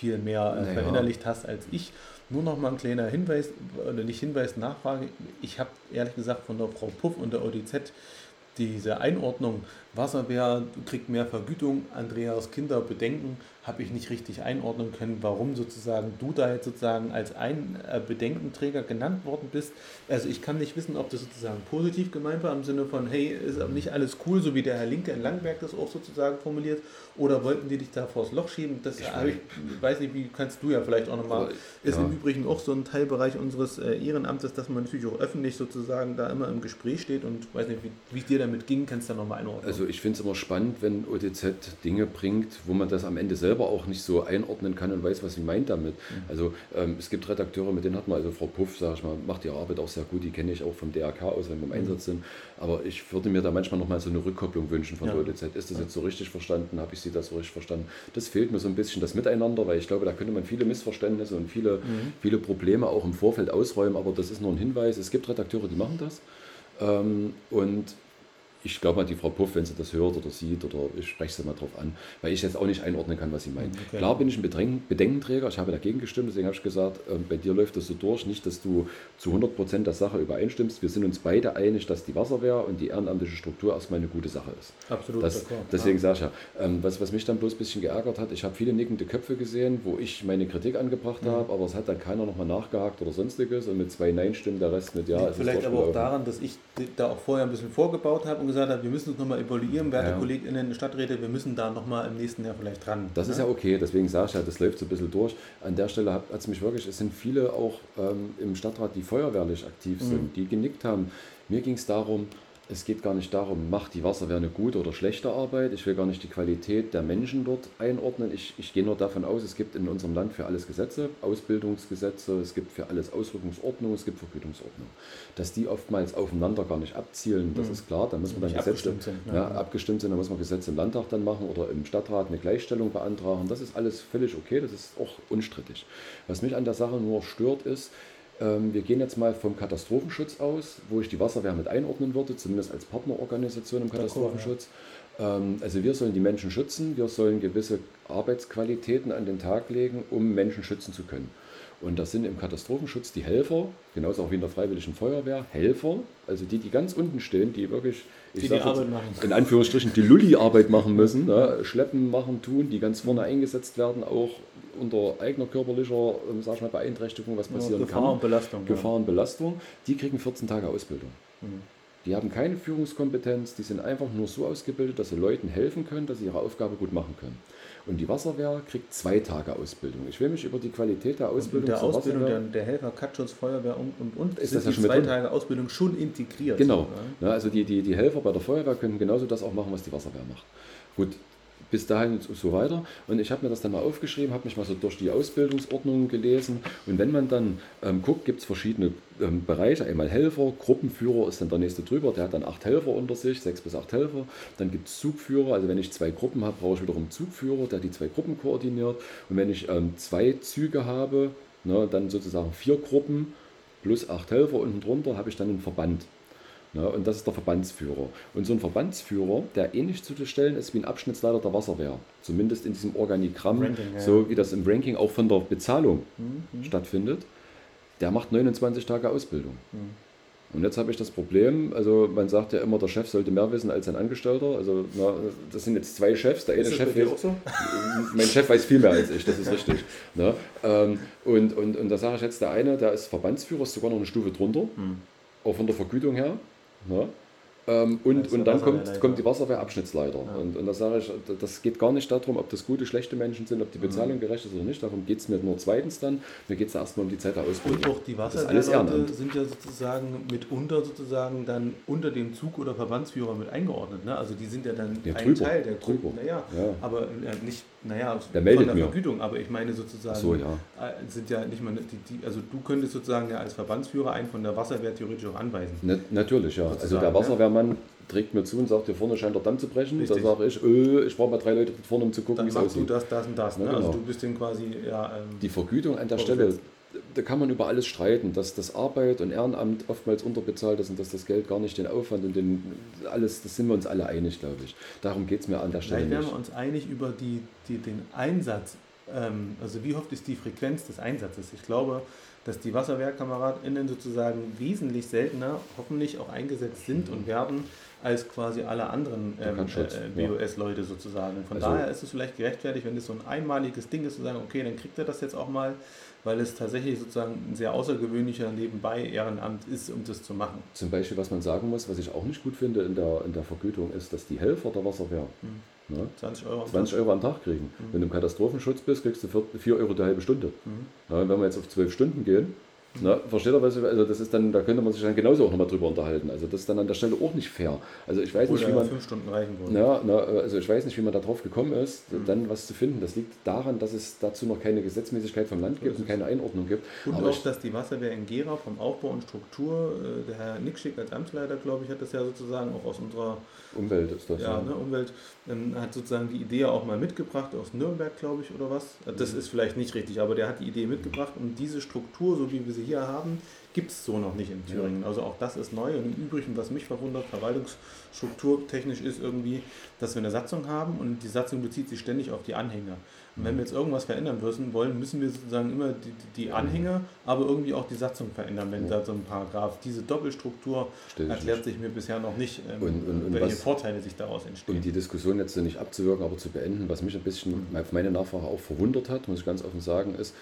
viel mehr äh, naja. verinnerlicht hast als ich. Nur noch mal ein kleiner Hinweis, oder nicht Hinweis, Nachfrage. Ich habe ehrlich gesagt von der Frau Puff und der ODZ diese Einordnung, Wasserwehr kriegt mehr Vergütung, Andreas Kinder bedenken, habe ich nicht richtig einordnen können, warum sozusagen du da jetzt sozusagen als ein äh, Bedenkenträger genannt worden bist. Also ich kann nicht wissen, ob das sozusagen positiv gemeint war, im Sinne von, hey, ist nicht alles cool, so wie der Herr Linke in Langberg das auch sozusagen formuliert, oder wollten die dich da vors Loch schieben? Das ich, ich weiß nicht, wie kannst du ja vielleicht auch nochmal, ist ja. im Übrigen auch so ein Teilbereich unseres äh, Ehrenamtes, dass man natürlich auch öffentlich sozusagen da immer im Gespräch steht und weiß nicht, wie, wie dir damit ging, kannst du da nochmal einordnen. Also ich finde es immer spannend, wenn OTZ Dinge bringt, wo man das am Ende selber auch nicht so einordnen kann und weiß, was sie meint damit. Mhm. Also ähm, es gibt Redakteure, mit denen hat man, also Frau Puff, sage ich mal, macht ihre Arbeit auch sehr gut, die kenne ich auch vom DRK aus, wenn wir im mhm. Einsatz sind. Aber ich würde mir da manchmal nochmal so eine Rückkopplung wünschen von ja. der OTZ. Ist das jetzt so richtig verstanden? Habe ich sie das so richtig verstanden? Das fehlt mir so ein bisschen das Miteinander, weil ich glaube, da könnte man viele Missverständnisse und viele, mhm. viele Probleme auch im Vorfeld ausräumen, aber das ist nur ein Hinweis. Es gibt Redakteure, die machen das. Ähm, und ich glaube mal, die Frau Puff, wenn sie das hört oder sieht, oder ich spreche sie mal drauf an, weil ich jetzt auch nicht einordnen kann, was sie meint. Okay. Klar bin ich ein Bedräng Bedenkenträger, ich habe dagegen gestimmt, deswegen habe ich gesagt, äh, bei dir läuft das so durch, nicht, dass du zu 100 Prozent der Sache übereinstimmst. Wir sind uns beide einig, dass die Wasserwehr und die ehrenamtliche Struktur erstmal eine gute Sache ist. Absolut. Das, deswegen ja. sage ich ja, ähm, was, was mich dann bloß ein bisschen geärgert hat, ich habe viele nickende Köpfe gesehen, wo ich meine Kritik angebracht mhm. habe, aber es hat dann keiner nochmal nachgehakt oder sonstiges und mit zwei Nein-Stimmen der Rest mit Ja. Vielleicht aber auch daran, dass ich da auch vorher ein bisschen vorgebaut habe und gesagt habe, wir müssen uns nochmal nochmal evaluieren, werte ja. KollegInnen, Stadträte, wir müssen da nochmal im nächsten Jahr vielleicht dran. Das ne? ist ja okay, deswegen sage ich ja, das läuft so ein bisschen durch. An der Stelle hat es mich wirklich, es sind viele auch ähm, im Stadtrat, die feuerwehrlich aktiv sind, mhm. die genickt haben. Mir ging es darum, es geht gar nicht darum, macht die Wasserwehr eine gute oder schlechte Arbeit. Ich will gar nicht die Qualität der Menschen dort einordnen. Ich, ich gehe nur davon aus, es gibt in unserem Land für alles Gesetze, Ausbildungsgesetze, es gibt für alles Ausrückungsordnung, es gibt Vergütungsordnung. Dass die oftmals aufeinander gar nicht abzielen, das mhm. ist klar. Da muss man dann Gesetze abgestimmt sind, ja. Ja, abgestimmt sind, da muss man Gesetze im Landtag dann machen oder im Stadtrat eine Gleichstellung beantragen. Das ist alles völlig okay, das ist auch unstrittig. Was mich an der Sache nur stört, ist, wir gehen jetzt mal vom Katastrophenschutz aus, wo ich die Wasserwehr mit einordnen würde, zumindest als Partnerorganisation im Katastrophenschutz. Ähm, also wir sollen die Menschen schützen, wir sollen gewisse Arbeitsqualitäten an den Tag legen, um Menschen schützen zu können. Und das sind im Katastrophenschutz die Helfer, genauso auch wie in der Freiwilligen Feuerwehr, Helfer, also die, die ganz unten stehen, die wirklich, ich die sage in Anführungsstrichen, die Lulli-Arbeit machen müssen, ne? schleppen, machen, tun, die ganz vorne eingesetzt werden, auch unter eigener körperlicher ähm, sag ich mal, Beeinträchtigung, was passieren ja, Gefahr kann. Und Belastung, Gefahr und Belastung. Die kriegen 14 Tage Ausbildung. Mhm. Die haben keine Führungskompetenz, die sind einfach nur so ausgebildet, dass sie Leuten helfen können, dass sie ihre Aufgabe gut machen können. Und die Wasserwehr kriegt zwei Tage Ausbildung. Ich will mich über die Qualität der Ausbildung der Ausbildung der, der, Helfer, Katschutz, Feuerwehr und, und, und ist das ja schon zwei Tage Ausbildung schon integriert. Genau. Ja, also die, die, die Helfer bei der Feuerwehr können genauso das auch machen, was die Wasserwehr macht. Gut, bis dahin und so weiter. Und ich habe mir das dann mal aufgeschrieben, habe mich mal so durch die Ausbildungsordnung gelesen. Und wenn man dann ähm, guckt, gibt es verschiedene ähm, Bereiche. Einmal Helfer, Gruppenführer ist dann der nächste drüber, der hat dann acht Helfer unter sich, sechs bis acht Helfer. Dann gibt es Zugführer, also wenn ich zwei Gruppen habe, brauche ich wiederum Zugführer, der die zwei Gruppen koordiniert. Und wenn ich ähm, zwei Züge habe, ne, dann sozusagen vier Gruppen plus acht Helfer unten drunter, habe ich dann einen Verband. Ja, und das ist der Verbandsführer. Und so ein Verbandsführer, der ähnlich zu stellen ist wie ein Abschnittsleiter der Wasserwehr, zumindest in diesem Organigramm, Ranking, ja. so wie das im Ranking auch von der Bezahlung mhm. stattfindet, der macht 29 Tage Ausbildung. Mhm. Und jetzt habe ich das Problem, also man sagt ja immer, der Chef sollte mehr wissen als ein Angestellter. Also na, das sind jetzt zwei Chefs. Der eine Chef weiß, so? (laughs) mein Chef weiß viel mehr als ich, das ist richtig. (laughs) Ne? Ähm, und, und, und da sage ich jetzt, der eine, der ist Verbandsführer, ist sogar noch eine Stufe drunter, mhm. auch von der Vergütung her. Ne? Ähm, und, und dann kommt, kommt die Wasserwehrabschnittsleiter. Ja. Und, und da sage ich, das geht gar nicht darum, ob das gute, schlechte Menschen sind, ob die Bezahlung mhm. gerecht ist oder nicht. Darum geht es mir nur zweitens dann. Mir geht es erstmal um die Zeit der Ausbildung. Und auch die Wasserwehrleute sind ja sozusagen mitunter sozusagen dann unter dem Zug- oder Verbandsführer mit eingeordnet. Ne? Also die sind ja dann ja, ein drüber, Teil der Gruppe. Naja, ja. aber äh, nicht, naja, der meldet von der mir. Vergütung, aber ich meine sozusagen, so, ja. Äh, sind ja nicht mal, die, die, also du könntest sozusagen ja als Verbandsführer einen von der Wasserwehr theoretisch auch anweisen. Na, natürlich, ja. Also der Wasserwehrmann trägt mir zu und sagt, hier vorne scheint der Damm zu brechen. Richtig. Da sage ich, öh, ich brauche mal drei Leute vorne, um zu gucken, wie es aussieht. du das, das und das. Ne? Ja, also genau. Also du bist dem quasi, ja, ähm, Die Vergütung an der Stelle, da kann man über alles streiten, dass das Arbeit und Ehrenamt oftmals unterbezahlt ist und dass das Geld gar nicht den Aufwand und den alles, das sind wir uns alle einig, glaube ich. Darum geht es mir an der Stelle Vielleicht wären wir uns einig über die, die, den Einsatz, ähm, also wie oft ist die Frequenz des Einsatzes. Ich glaube, dass die WasserwehrkameradInnen sozusagen wesentlich seltener hoffentlich auch eingesetzt sind und werden als quasi alle anderen ähm, äh, BOS-Leute sozusagen. Von also, daher ist es vielleicht gerechtfertigt, wenn das so ein einmaliges Ding ist, zu sagen, okay, dann kriegt er das jetzt auch mal, weil es tatsächlich sozusagen ein sehr außergewöhnlicher nebenbei Ehrenamt ist, um das zu machen. Zum Beispiel, was man sagen muss, was ich auch nicht gut finde in der, in der Vergütung, ist, dass die Helfer der Wasserwehr mhm. ne, 20, Euro 20 Euro am Tag kriegen. Mhm. Wenn du im Katastrophenschutz bist, kriegst du 4 Euro die halbe Stunde. Mhm. Ja, wenn wir jetzt auf 12 Stunden gehen, Ne? Versteht ihr, was ich, also das ist dann, da könnte man sich dann genauso auch nochmal drüber unterhalten. Also das ist dann an der Stelle auch nicht fair. Also ich weiß Oder nicht, wie man. fünf Stunden reichen würden. Ja, na, also ich weiß nicht, wie man da drauf gekommen ist, Mhm. dann was zu finden. Das liegt daran, dass es dazu noch keine Gesetzmäßigkeit vom Land gibt und keine Einordnung gibt. Und Aber auch, ich, dass die Wasserwehr in Gera vom Aufbau und Struktur, äh, der Herr Nickschick als Amtsleiter, glaube ich, hat das ja sozusagen auch aus unserer Umwelt ist das. ja, ne, Umwelt, ähm, hat sozusagen die Idee ja auch mal mitgebracht, aus Nürnberg, glaube ich, oder was. Äh, Das ist vielleicht nicht richtig, aber der hat die Idee mitgebracht und diese Struktur, so wie wir sie hier haben, gibt es so noch nicht in Thüringen. Also auch das ist neu und im Übrigen, was mich verwundert, verwaltungsstrukturtechnisch ist irgendwie, dass wir eine Satzung haben und die Satzung bezieht sich ständig auf die Anhänger. Und wenn wir jetzt irgendwas verändern müssen, wollen, müssen wir sozusagen immer die, die Anhänger, aber irgendwie auch die Satzung verändern, wenn da so ein Paragraph. Diese Doppelstruktur ich erklärt sich mir bisher noch nicht, ähm, Und- und- und welche was- Vorteile sich daraus entstehen. Um die Diskussion jetzt nicht abzuwirken, aber zu beenden, was mich ein bisschen auf meine Nachfrage auch verwundert hat, muss ich ganz offen sagen, ist,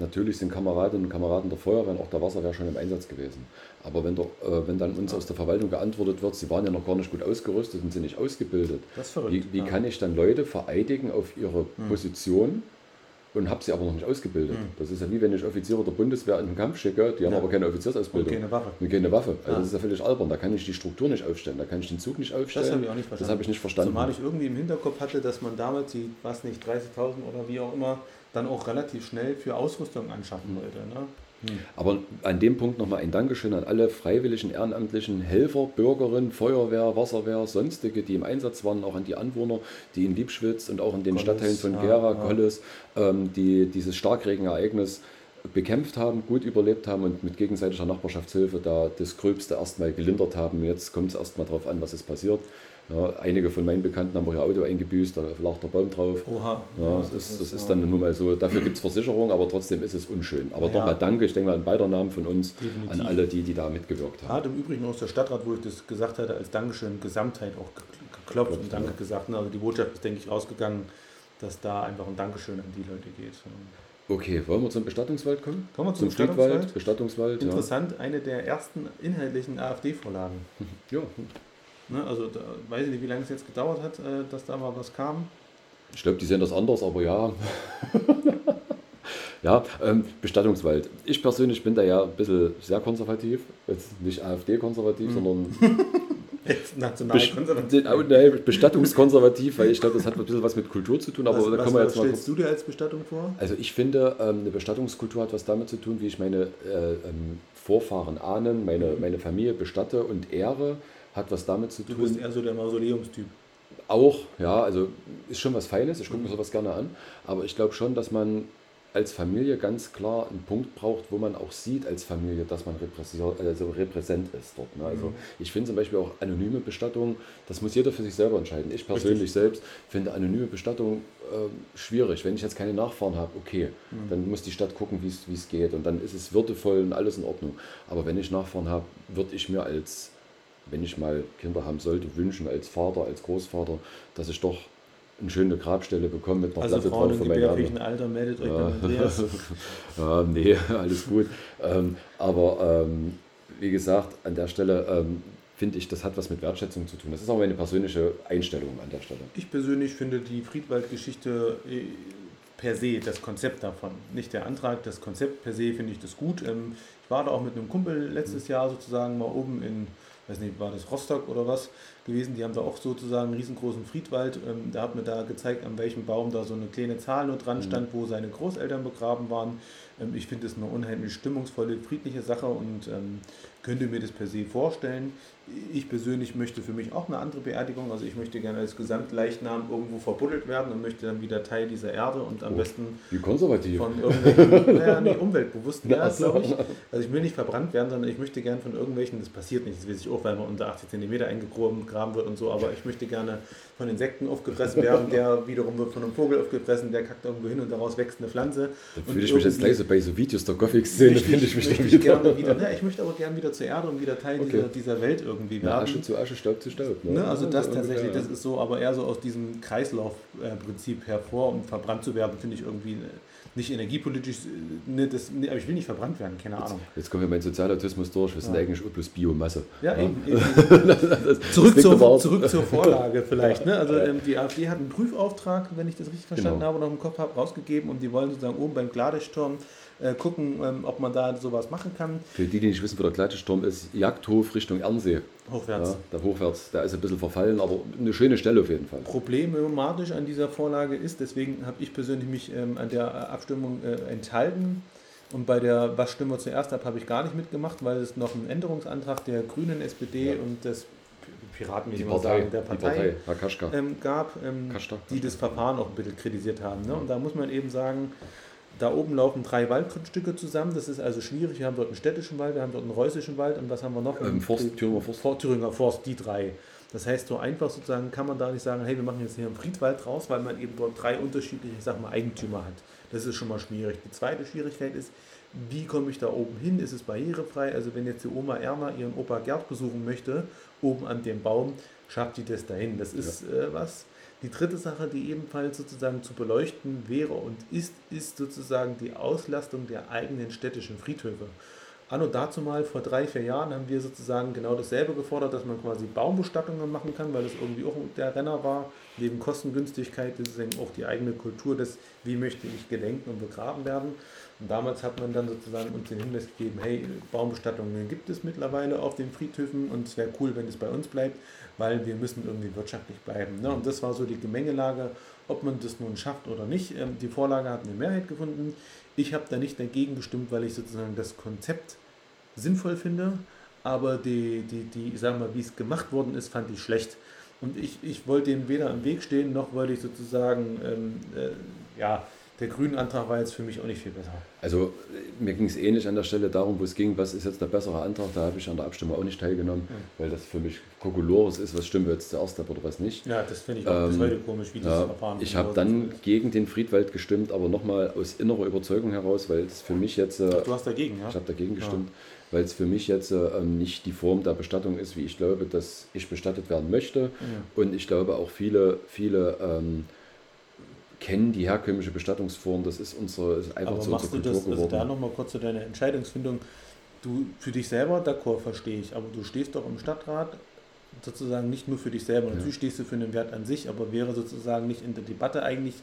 natürlich sind Kameradinnen und Kameraden der Feuerwehr und auch der Wasserwehr schon im Einsatz gewesen. Aber wenn, der, äh, wenn dann uns aus der Verwaltung geantwortet wird, sie waren ja noch gar nicht gut ausgerüstet und sind nicht ausgebildet, Das ist verrückt. wie, wie ja. Kann ich dann Leute vereidigen auf ihre Position und habe sie aber noch nicht ausgebildet? Das ist ja wie wenn ich Offiziere der Bundeswehr in den Kampf schicke, die haben Ja. aber keine Offiziersausbildung. Und keine Waffe. Und keine Waffe. Also Ja. das ist ja völlig albern. Da kann ich die Struktur nicht aufstellen, da kann ich den Zug nicht aufstellen. Das habe ich auch nicht verstanden. Das habe ich nicht verstanden. Zumal ich irgendwie im Hinterkopf hatte, dass man damals die, was nicht, 30.000 oder wie auch immer, dann auch relativ schnell für Ausrüstung anschaffen wollte. Ne? Aber an dem Punkt nochmal ein Dankeschön an alle freiwilligen, ehrenamtlichen Helfer, Bürgerinnen, Feuerwehr, Wasserwehr, sonstige, die im Einsatz waren, auch an die Anwohner, die in Liebschwitz und auch in den Kolles, Stadtteilen von ja, Gera, ja. Kolles, ähm, die dieses Starkregenereignis bekämpft haben, gut überlebt haben und mit gegenseitiger Nachbarschaftshilfe da das Gröbste erstmal gelindert haben. Jetzt kommt es erstmal darauf an, was ist passiert. Ja, einige von meinen Bekannten haben auch ihr Auto eingebüßt, da lag der Baum drauf. Oha. Ja, das ist, das ist dann nun mal so. Dafür gibt es Versicherung, aber trotzdem ist es unschön. Aber Ja. nochmal danke, ich denke mal in beider Namen von uns Definitiv. an alle, die, die da mitgewirkt haben. Hat im Übrigen aus der Stadtrat, wo ich das gesagt hatte, als Dankeschön Gesamtheit auch ge- geklopft und Danke ja. gesagt. Also die Botschaft ist, denke ich, rausgegangen, dass da einfach ein Dankeschön an die Leute geht. Okay, wollen wir zum Bestattungswald kommen? Kommen wir zum Friedwald, Bestattungswald? Bestattungswald, ja. Interessant, eine der ersten inhaltlichen AfD-Vorlagen. (laughs) ja. Ne? Also da, weiß ich nicht, wie lange es jetzt gedauert hat, äh, dass da mal was kam. Ich glaube, die sehen das anders, aber ja. (laughs) ja, ähm, Bestattungswald. Ich persönlich bin da ja ein bisschen sehr konservativ. Jetzt nicht AfD-konservativ, sondern (laughs) Jetzt national Best- konservativ. oh, Bestattungskonservativ, weil ich glaube, das hat ein bisschen was mit Kultur zu tun. Aber was, da was, kommen wir was jetzt mal stellst kurz. du dir als Bestattung vor? Also ich finde, ähm, eine Bestattungskultur hat was damit zu tun, wie ich meine äh, ähm, Vorfahren ahnen, meine, meine Familie bestatte und ehre, hat was damit zu Du tun. bist eher so der Mausoleumstyp. Auch, ja, also ist schon was Feines, ich gucke mir sowas gerne an, aber ich glaube schon, dass man als Familie ganz klar einen Punkt braucht, wo man auch sieht als Familie, dass man repräsent, also repräsent ist dort. Ne? Also ich finde zum Beispiel auch anonyme Bestattung, das muss jeder für sich selber entscheiden. Ich persönlich selbst finde anonyme Bestattung ähm, schwierig. Wenn ich jetzt keine Nachfahren habe, okay, dann muss die Stadt gucken, wie es- wie es geht und dann ist es würdevoll und alles in Ordnung. Aber wenn ich Nachfahren habe, würde ich mir als wenn ich mal Kinder haben sollte, wünschen als Vater, als Großvater, dass ich doch eine schöne Grabstelle bekomme mit einer Also Platte Frauen drauf von meinem. Alter, meldet euch Ja. Andreas. (laughs) ja, nee, (laughs) alles gut. ähm, aber ähm, wie gesagt, an der Stelle ähm, finde ich, das hat was mit Wertschätzung zu tun. Das ist auch meine persönliche Einstellung an der Stelle. Ich persönlich finde die Friedwald-Geschichte äh, per se, das Konzept davon, nicht der Antrag, das Konzept per se finde ich das gut. Ähm, Ich war da auch mit einem Kumpel letztes Jahr sozusagen mal oben in, weiß nicht, war das Rostock oder was gewesen, die haben da auch sozusagen einen riesengroßen Friedwald. Ähm, Da hat mir da gezeigt, an welchem Baum da so eine kleine Zahl nur dran stand, wo seine Großeltern begraben waren. Ähm, Ich finde es eine unheimlich stimmungsvolle, friedliche Sache und ähm, könnte mir das per se vorstellen. Ich persönlich möchte für mich auch eine andere Beerdigung. Also ich möchte gerne als Gesamtleichnam irgendwo verbuddelt werden und möchte dann wieder Teil dieser Erde und am Oh. besten Wie konservativ. von irgendwelchen, naja, nee, umweltbewussten, (laughs) ja, glaube ich. Also ich will nicht verbrannt werden, sondern ich möchte gerne von irgendwelchen, das passiert nicht, das weiß ich auch, weil man unter 80 cm eingegraben wird und so, aber ich möchte gerne von Insekten aufgefressen werden, der wiederum wird von einem Vogel aufgefressen, der kackt irgendwo hin und daraus wächst eine Pflanze. Da Und fühle ich mich jetzt gleich so bei so Videos der Gothic-Szene, möchte finde ich mich möchte dann wieder. gerne wieder. Ne, ich möchte aber gerne wieder zur Erde und wieder Teil Okay. dieser, dieser Welt irgendwie werden. Asche zu Asche, Staub zu Staub. Ne, also das So tatsächlich, das ist so, aber eher so aus diesem Kreislaufprinzip hervor und verbrannt zu werden, finde ich irgendwie äh, nicht energiepolitisch, äh, ne, das, ne, aber ich will nicht verbrannt werden, keine Ahnung. Jetzt kommt ja mein Sozialautismus durch, wir sind Ja. eigentlich bloß Biomasse. Ja, eben. eben. (laughs) Das Zurück, zur, zurück zur (laughs) Vorlage vielleicht. Ne? Also ähm, die AfD hat einen Prüfauftrag, wenn ich das richtig verstanden Genau. habe, noch im Kopf habe, rausgegeben und die wollen sozusagen oben beim Gladechturm äh, gucken, ähm, ob man da sowas machen kann. Für die, die nicht wissen, wo der Gleitesturm ist, Jagdhof Richtung Ernsee. Hochwärts. Ja, der hochwärts, der ist ein bisschen verfallen, aber eine schöne Stelle auf jeden Fall. Problematisch an dieser Vorlage ist, deswegen habe ich persönlich mich ähm, an der Abstimmung äh, enthalten. Und bei der Was stimmen wir zuerst ab, habe ich gar nicht mitgemacht, weil es noch einen Änderungsantrag der Grünen, SPD ja. und des Piraten, wie die Partei, sagen, der Partei, Partei ähm, gab, ähm, die das Verfahren auch ein bisschen kritisiert haben. Ne? Und da muss man eben sagen, da oben laufen drei Waldgrundstücke zusammen. Das ist also schwierig. Wir haben dort einen städtischen Wald, wir haben dort einen reußischen Wald und was haben wir noch? Ähm, Forst, Thüringer Forst. Thüringer Forst, die drei. Das heißt, so einfach sozusagen kann man da nicht sagen, hey, wir machen jetzt hier einen Friedwald raus, weil man eben dort drei unterschiedliche, ich sag mal, Eigentümer hat. Das ist schon mal schwierig. Die zweite Schwierigkeit ist, wie komme ich da oben hin? Ist es barrierefrei? Also wenn jetzt die Oma Erna ihren Opa Gerd besuchen möchte, oben an dem Baum, schafft die das dahin. Das ist ja. äh, was. Die dritte Sache, die ebenfalls sozusagen zu beleuchten wäre und ist, ist sozusagen die Auslastung der eigenen städtischen Friedhöfe. Anno dazu mal, vor drei, vier Jahren haben wir sozusagen genau dasselbe gefordert, dass man quasi Baumbestattungen machen kann, weil das irgendwie auch der Renner war. Neben Kostengünstigkeit ist es eben auch die eigene Kultur des, wie möchte ich gedenken und begraben werden. Und damals hat man dann sozusagen uns den Hinweis gegeben, hey, Baumbestattungen gibt es mittlerweile auf den Friedhöfen und es wäre cool, wenn es bei uns bleibt, weil wir müssen irgendwie wirtschaftlich bleiben. Ne? Und das war so die Gemengelage, ob man das nun schafft oder nicht. Ähm, die Vorlage hat eine Mehrheit gefunden. Ich habe da nicht dagegen gestimmt, weil ich sozusagen das Konzept sinnvoll finde, aber die, die, die, ich sag mal, wie es gemacht worden ist, fand ich schlecht. Und ich, ich wollte dem weder im Weg stehen, noch wollte ich sozusagen, ähm, äh, ja, der grüne Antrag war jetzt für mich auch nicht viel besser. Also mir ging es ähnlich an der Stelle darum, wo es ging, was ist jetzt der bessere Antrag, da habe ich an der Abstimmung auch nicht teilgenommen, ja. weil das für mich Kokolores ist, was stimmen wir jetzt zuerst ab oder was nicht. Ja, das finde ich auch ähm, bis heute komisch, wie das ja, Verfahren Ich habe dann gegen den Friedwald gestimmt, aber nochmal aus innerer Überzeugung heraus, weil es für mich jetzt... Ach, du hast dagegen, ja? Ich habe dagegen gestimmt. Ja weil es für mich jetzt äh, nicht die Form der Bestattung ist, wie ich glaube, dass ich bestattet werden möchte. Ja. Und ich glaube auch viele, viele ähm, kennen die herkömmliche Bestattungsform. Das ist unsere ist einfach Aber so machst unsere Kultur du das, geworden. Also da nochmal kurz zu deiner Entscheidungsfindung. Du für dich selber, d'accord, verstehe ich, aber du stehst doch im Stadtrat sozusagen nicht nur für dich selber. Ja. Natürlich stehst du für einen Wert an sich, aber wäre sozusagen nicht in der Debatte eigentlich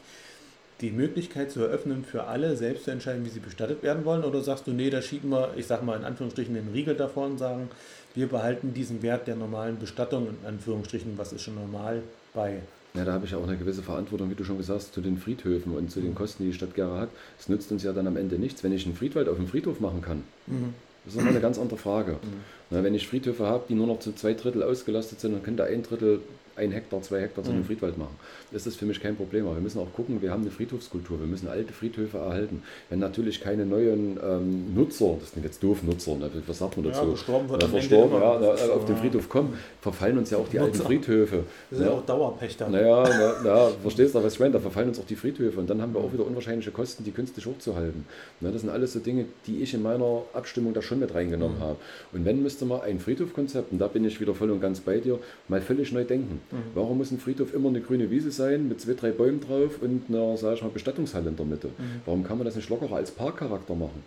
die Möglichkeit zu eröffnen, für alle selbst zu entscheiden, wie sie bestattet werden wollen? Oder sagst du, nee, da schieben wir, ich sag mal in Anführungsstrichen, den Riegel davor und sagen, wir behalten diesen Wert der normalen Bestattung, in Anführungsstrichen, was ist schon normal, bei? Ja, da habe ich ja auch eine gewisse Verantwortung, wie du schon gesagt hast, zu den Friedhöfen und zu den. Kosten, die die Stadt Gera hat. Es nützt uns ja dann am Ende nichts, wenn ich einen Friedwald auf dem Friedhof machen kann. Mhm. Das ist nochmal eine ganz andere Frage. Mhm. Na, wenn ich Friedhöfe habe, die nur noch zu zwei Drittel ausgelastet sind, dann könnte ein Drittel ein Hektar, zwei Hektar zu einem mhm. Friedwald machen. Das ist für mich kein Problem. Aber wir müssen auch gucken, wir haben eine Friedhofskultur, wir müssen alte Friedhöfe erhalten. Wenn natürlich keine neuen ähm, Nutzer, das sind jetzt doof Nutzer, ne? was sagt man dazu? Ja, verstorben wird äh, verstorben, ja, da, auf den Friedhof kommen, verfallen uns ja auch die Nutzer. alten Friedhöfe. Das ist ja auch Dauerpächter. Naja, na, na, verstehst du, was ich meine? Da verfallen uns auch die Friedhöfe und dann haben wir auch wieder unwahrscheinliche Kosten, die künstlich hochzuhalten. Na, das sind alles so Dinge, die ich in meiner Abstimmung da schon mit reingenommen mhm. habe. Und wenn müsste man ein Friedhofkonzept, und da bin ich wieder voll und ganz bei dir, mal völlig neu denken. Mhm. Warum muss ein Friedhof immer eine grüne Wiese sein mit zwei, drei Bäumen drauf und einer, sag ich mal, Bestattungshalle in der Mitte. Mhm. Warum kann man das nicht lockerer als Parkcharakter machen?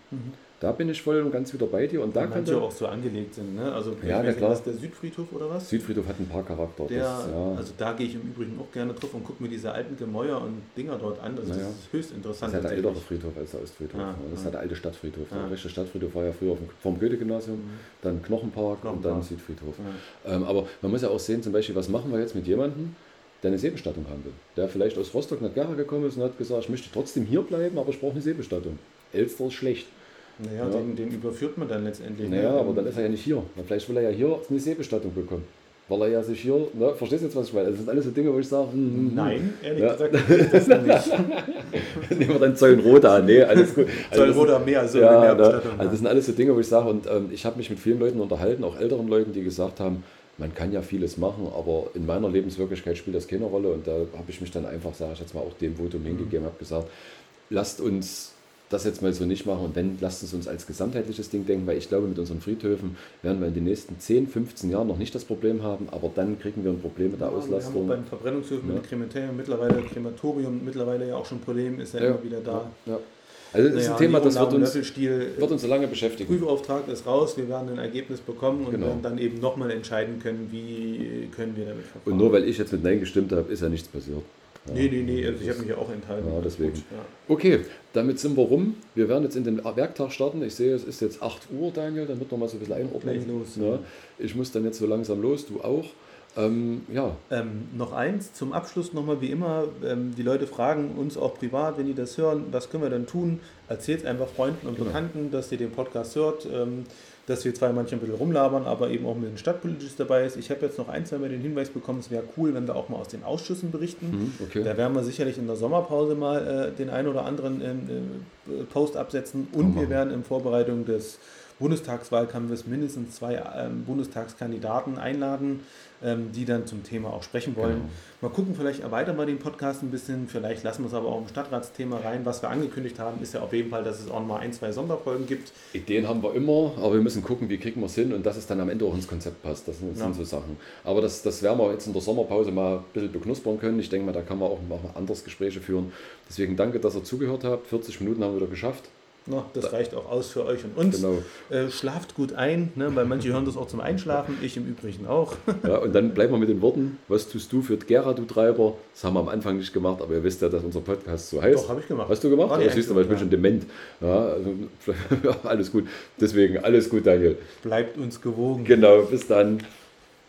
Da bin ich voll und ganz wieder bei dir. Und da manche auch so angelegt sind. Ne? Also ja, ja, klar. Ist der Südfriedhof oder was? Südfriedhof hat einen Parkcharakter. Der, das, ja. Also da gehe ich im Übrigen auch gerne drauf und gucke mir diese alten Gemäuer und Dinger dort an. Also naja. Das ist höchst interessant. Das ist ja der ältere Friedhof als der Ostfriedhof. Ja, das ist ja der alte Stadtfriedhof. Der rechte Stadtfriedhof war ja früher vom Goethe-Gymnasium, mhm. dann Knochenpark, Knochenpark, und dann Südfriedhof. Ähm, aber man muss ja auch sehen, zum Beispiel, was machen wir jetzt mit jemandem, der eine Seebestattung haben will. Der vielleicht aus Rostock nach Gera gekommen ist und hat gesagt, ich möchte trotzdem hier bleiben, aber ich brauche eine Seebestattung. Elster ist schlecht. Naja, ja. den, den überführt man dann letztendlich. Naja, ne? aber dann ist er ja nicht hier. Vielleicht will er ja hier eine Seebestattung bekommen. Weil er ja sich hier, ne, verstehst du jetzt, was ich meine? Das sind alles so Dinge, wo ich sage, hm. Nein, ehrlich ja. gesagt, das nicht. (laughs) Nehmen wir dann Zollenroda. Nee, alles gut. (laughs) Also mehr, so ja, mehr ne, Also das sind alles so Dinge, wo ich sage, und ähm, ich habe mich mit vielen Leuten unterhalten, auch älteren Leuten, die gesagt haben, man kann ja vieles machen, aber in meiner Lebenswirklichkeit spielt das keine Rolle. Und da habe ich mich dann einfach, sage ich jetzt mal, auch dem Votum mhm. hingegeben, habe gesagt, lasst uns das jetzt mal so nicht machen und wenn, lasst es uns als gesamtheitliches Ding denken, weil ich glaube, mit unseren Friedhöfen werden wir in den nächsten 10, 15 Jahren noch nicht das Problem haben, aber dann kriegen wir ein Problem mit der ja, Auslastung. Wir haben bei den Verbrennungshöfen ja. mit Krematorium mittlerweile, Krematorium mittlerweile ja auch schon ein Problem, ist ja, ja immer wieder da. Ja. Also das ist naja, ein Thema, das wird uns, wird uns so lange beschäftigen. Prüfauftrag ist raus, wir werden ein Ergebnis bekommen und genau. werden dann eben nochmal entscheiden können, wie können wir damit verfahren. Und nur weil ich jetzt mit Nein gestimmt habe, ist ja nichts passiert. Nee, nee, nee, also ich habe mich ja auch enthalten. Ja, deswegen. Gut, ja. Okay, damit sind wir rum. Wir werden jetzt in den Werktag starten. Ich sehe, es ist jetzt 8 Uhr, Daniel, dann wird noch mal so ein bisschen einordnen. Los. Ja, ich muss dann jetzt so langsam los, du auch. Ähm, ja. Ähm, noch eins zum Abschluss nochmal wie immer. Ähm, die Leute fragen uns auch privat, wenn die das hören, was können wir dann tun? Erzählt einfach Freunden und genau. Bekannten, dass ihr den Podcast hört, ähm, dass wir zwar manchmal ein bisschen rumlabern, aber eben auch mit den Stadtpolitisch dabei ist. Ich habe jetzt noch ein, zwei Mal den Hinweis bekommen, es wäre cool, wenn wir auch mal aus den Ausschüssen berichten. Mhm, okay. Da werden wir sicherlich in der Sommerpause mal äh, den einen oder anderen ähm, äh, Post absetzen und wir werden in Vorbereitung des Bundestagswahlkampfes mindestens zwei ähm, Bundestagskandidaten einladen, ähm, die dann zum Thema auch sprechen wollen. Genau. Mal gucken, vielleicht erweitern wir den Podcast ein bisschen, vielleicht lassen wir es aber auch im Stadtratsthema rein. Was wir angekündigt haben, ist ja auf jeden Fall, dass es auch mal ein, zwei Sonderfolgen gibt. Ideen haben wir immer, aber wir müssen gucken, wie kriegen wir es hin und dass es dann am Ende auch ins Konzept passt. Das sind, ja. so Sachen. Aber das, das werden wir jetzt in der Sommerpause mal ein bisschen beknuspern können. Ich denke mal, da kann man auch mal anders Gespräche führen. Deswegen danke, dass ihr zugehört habt. 40 Minuten haben wir wieder geschafft. Na, das reicht auch aus für euch und uns. Genau. Äh, schlaft gut ein, ne, weil manche hören das auch zum Einschlafen, ich im Übrigen auch. (laughs) ja, und dann bleiben wir mit den Worten, was tust du für Gera, du Treiber? Das haben wir am Anfang nicht gemacht, aber ihr wisst ja, dass unser Podcast so heißt. Doch, habe ich gemacht. Hast du gemacht? War siehst du, weil ich bin schon dement. Ja, also, (laughs) alles gut. Deswegen alles gut, Daniel. Bleibt uns gewogen. Genau, bis dann.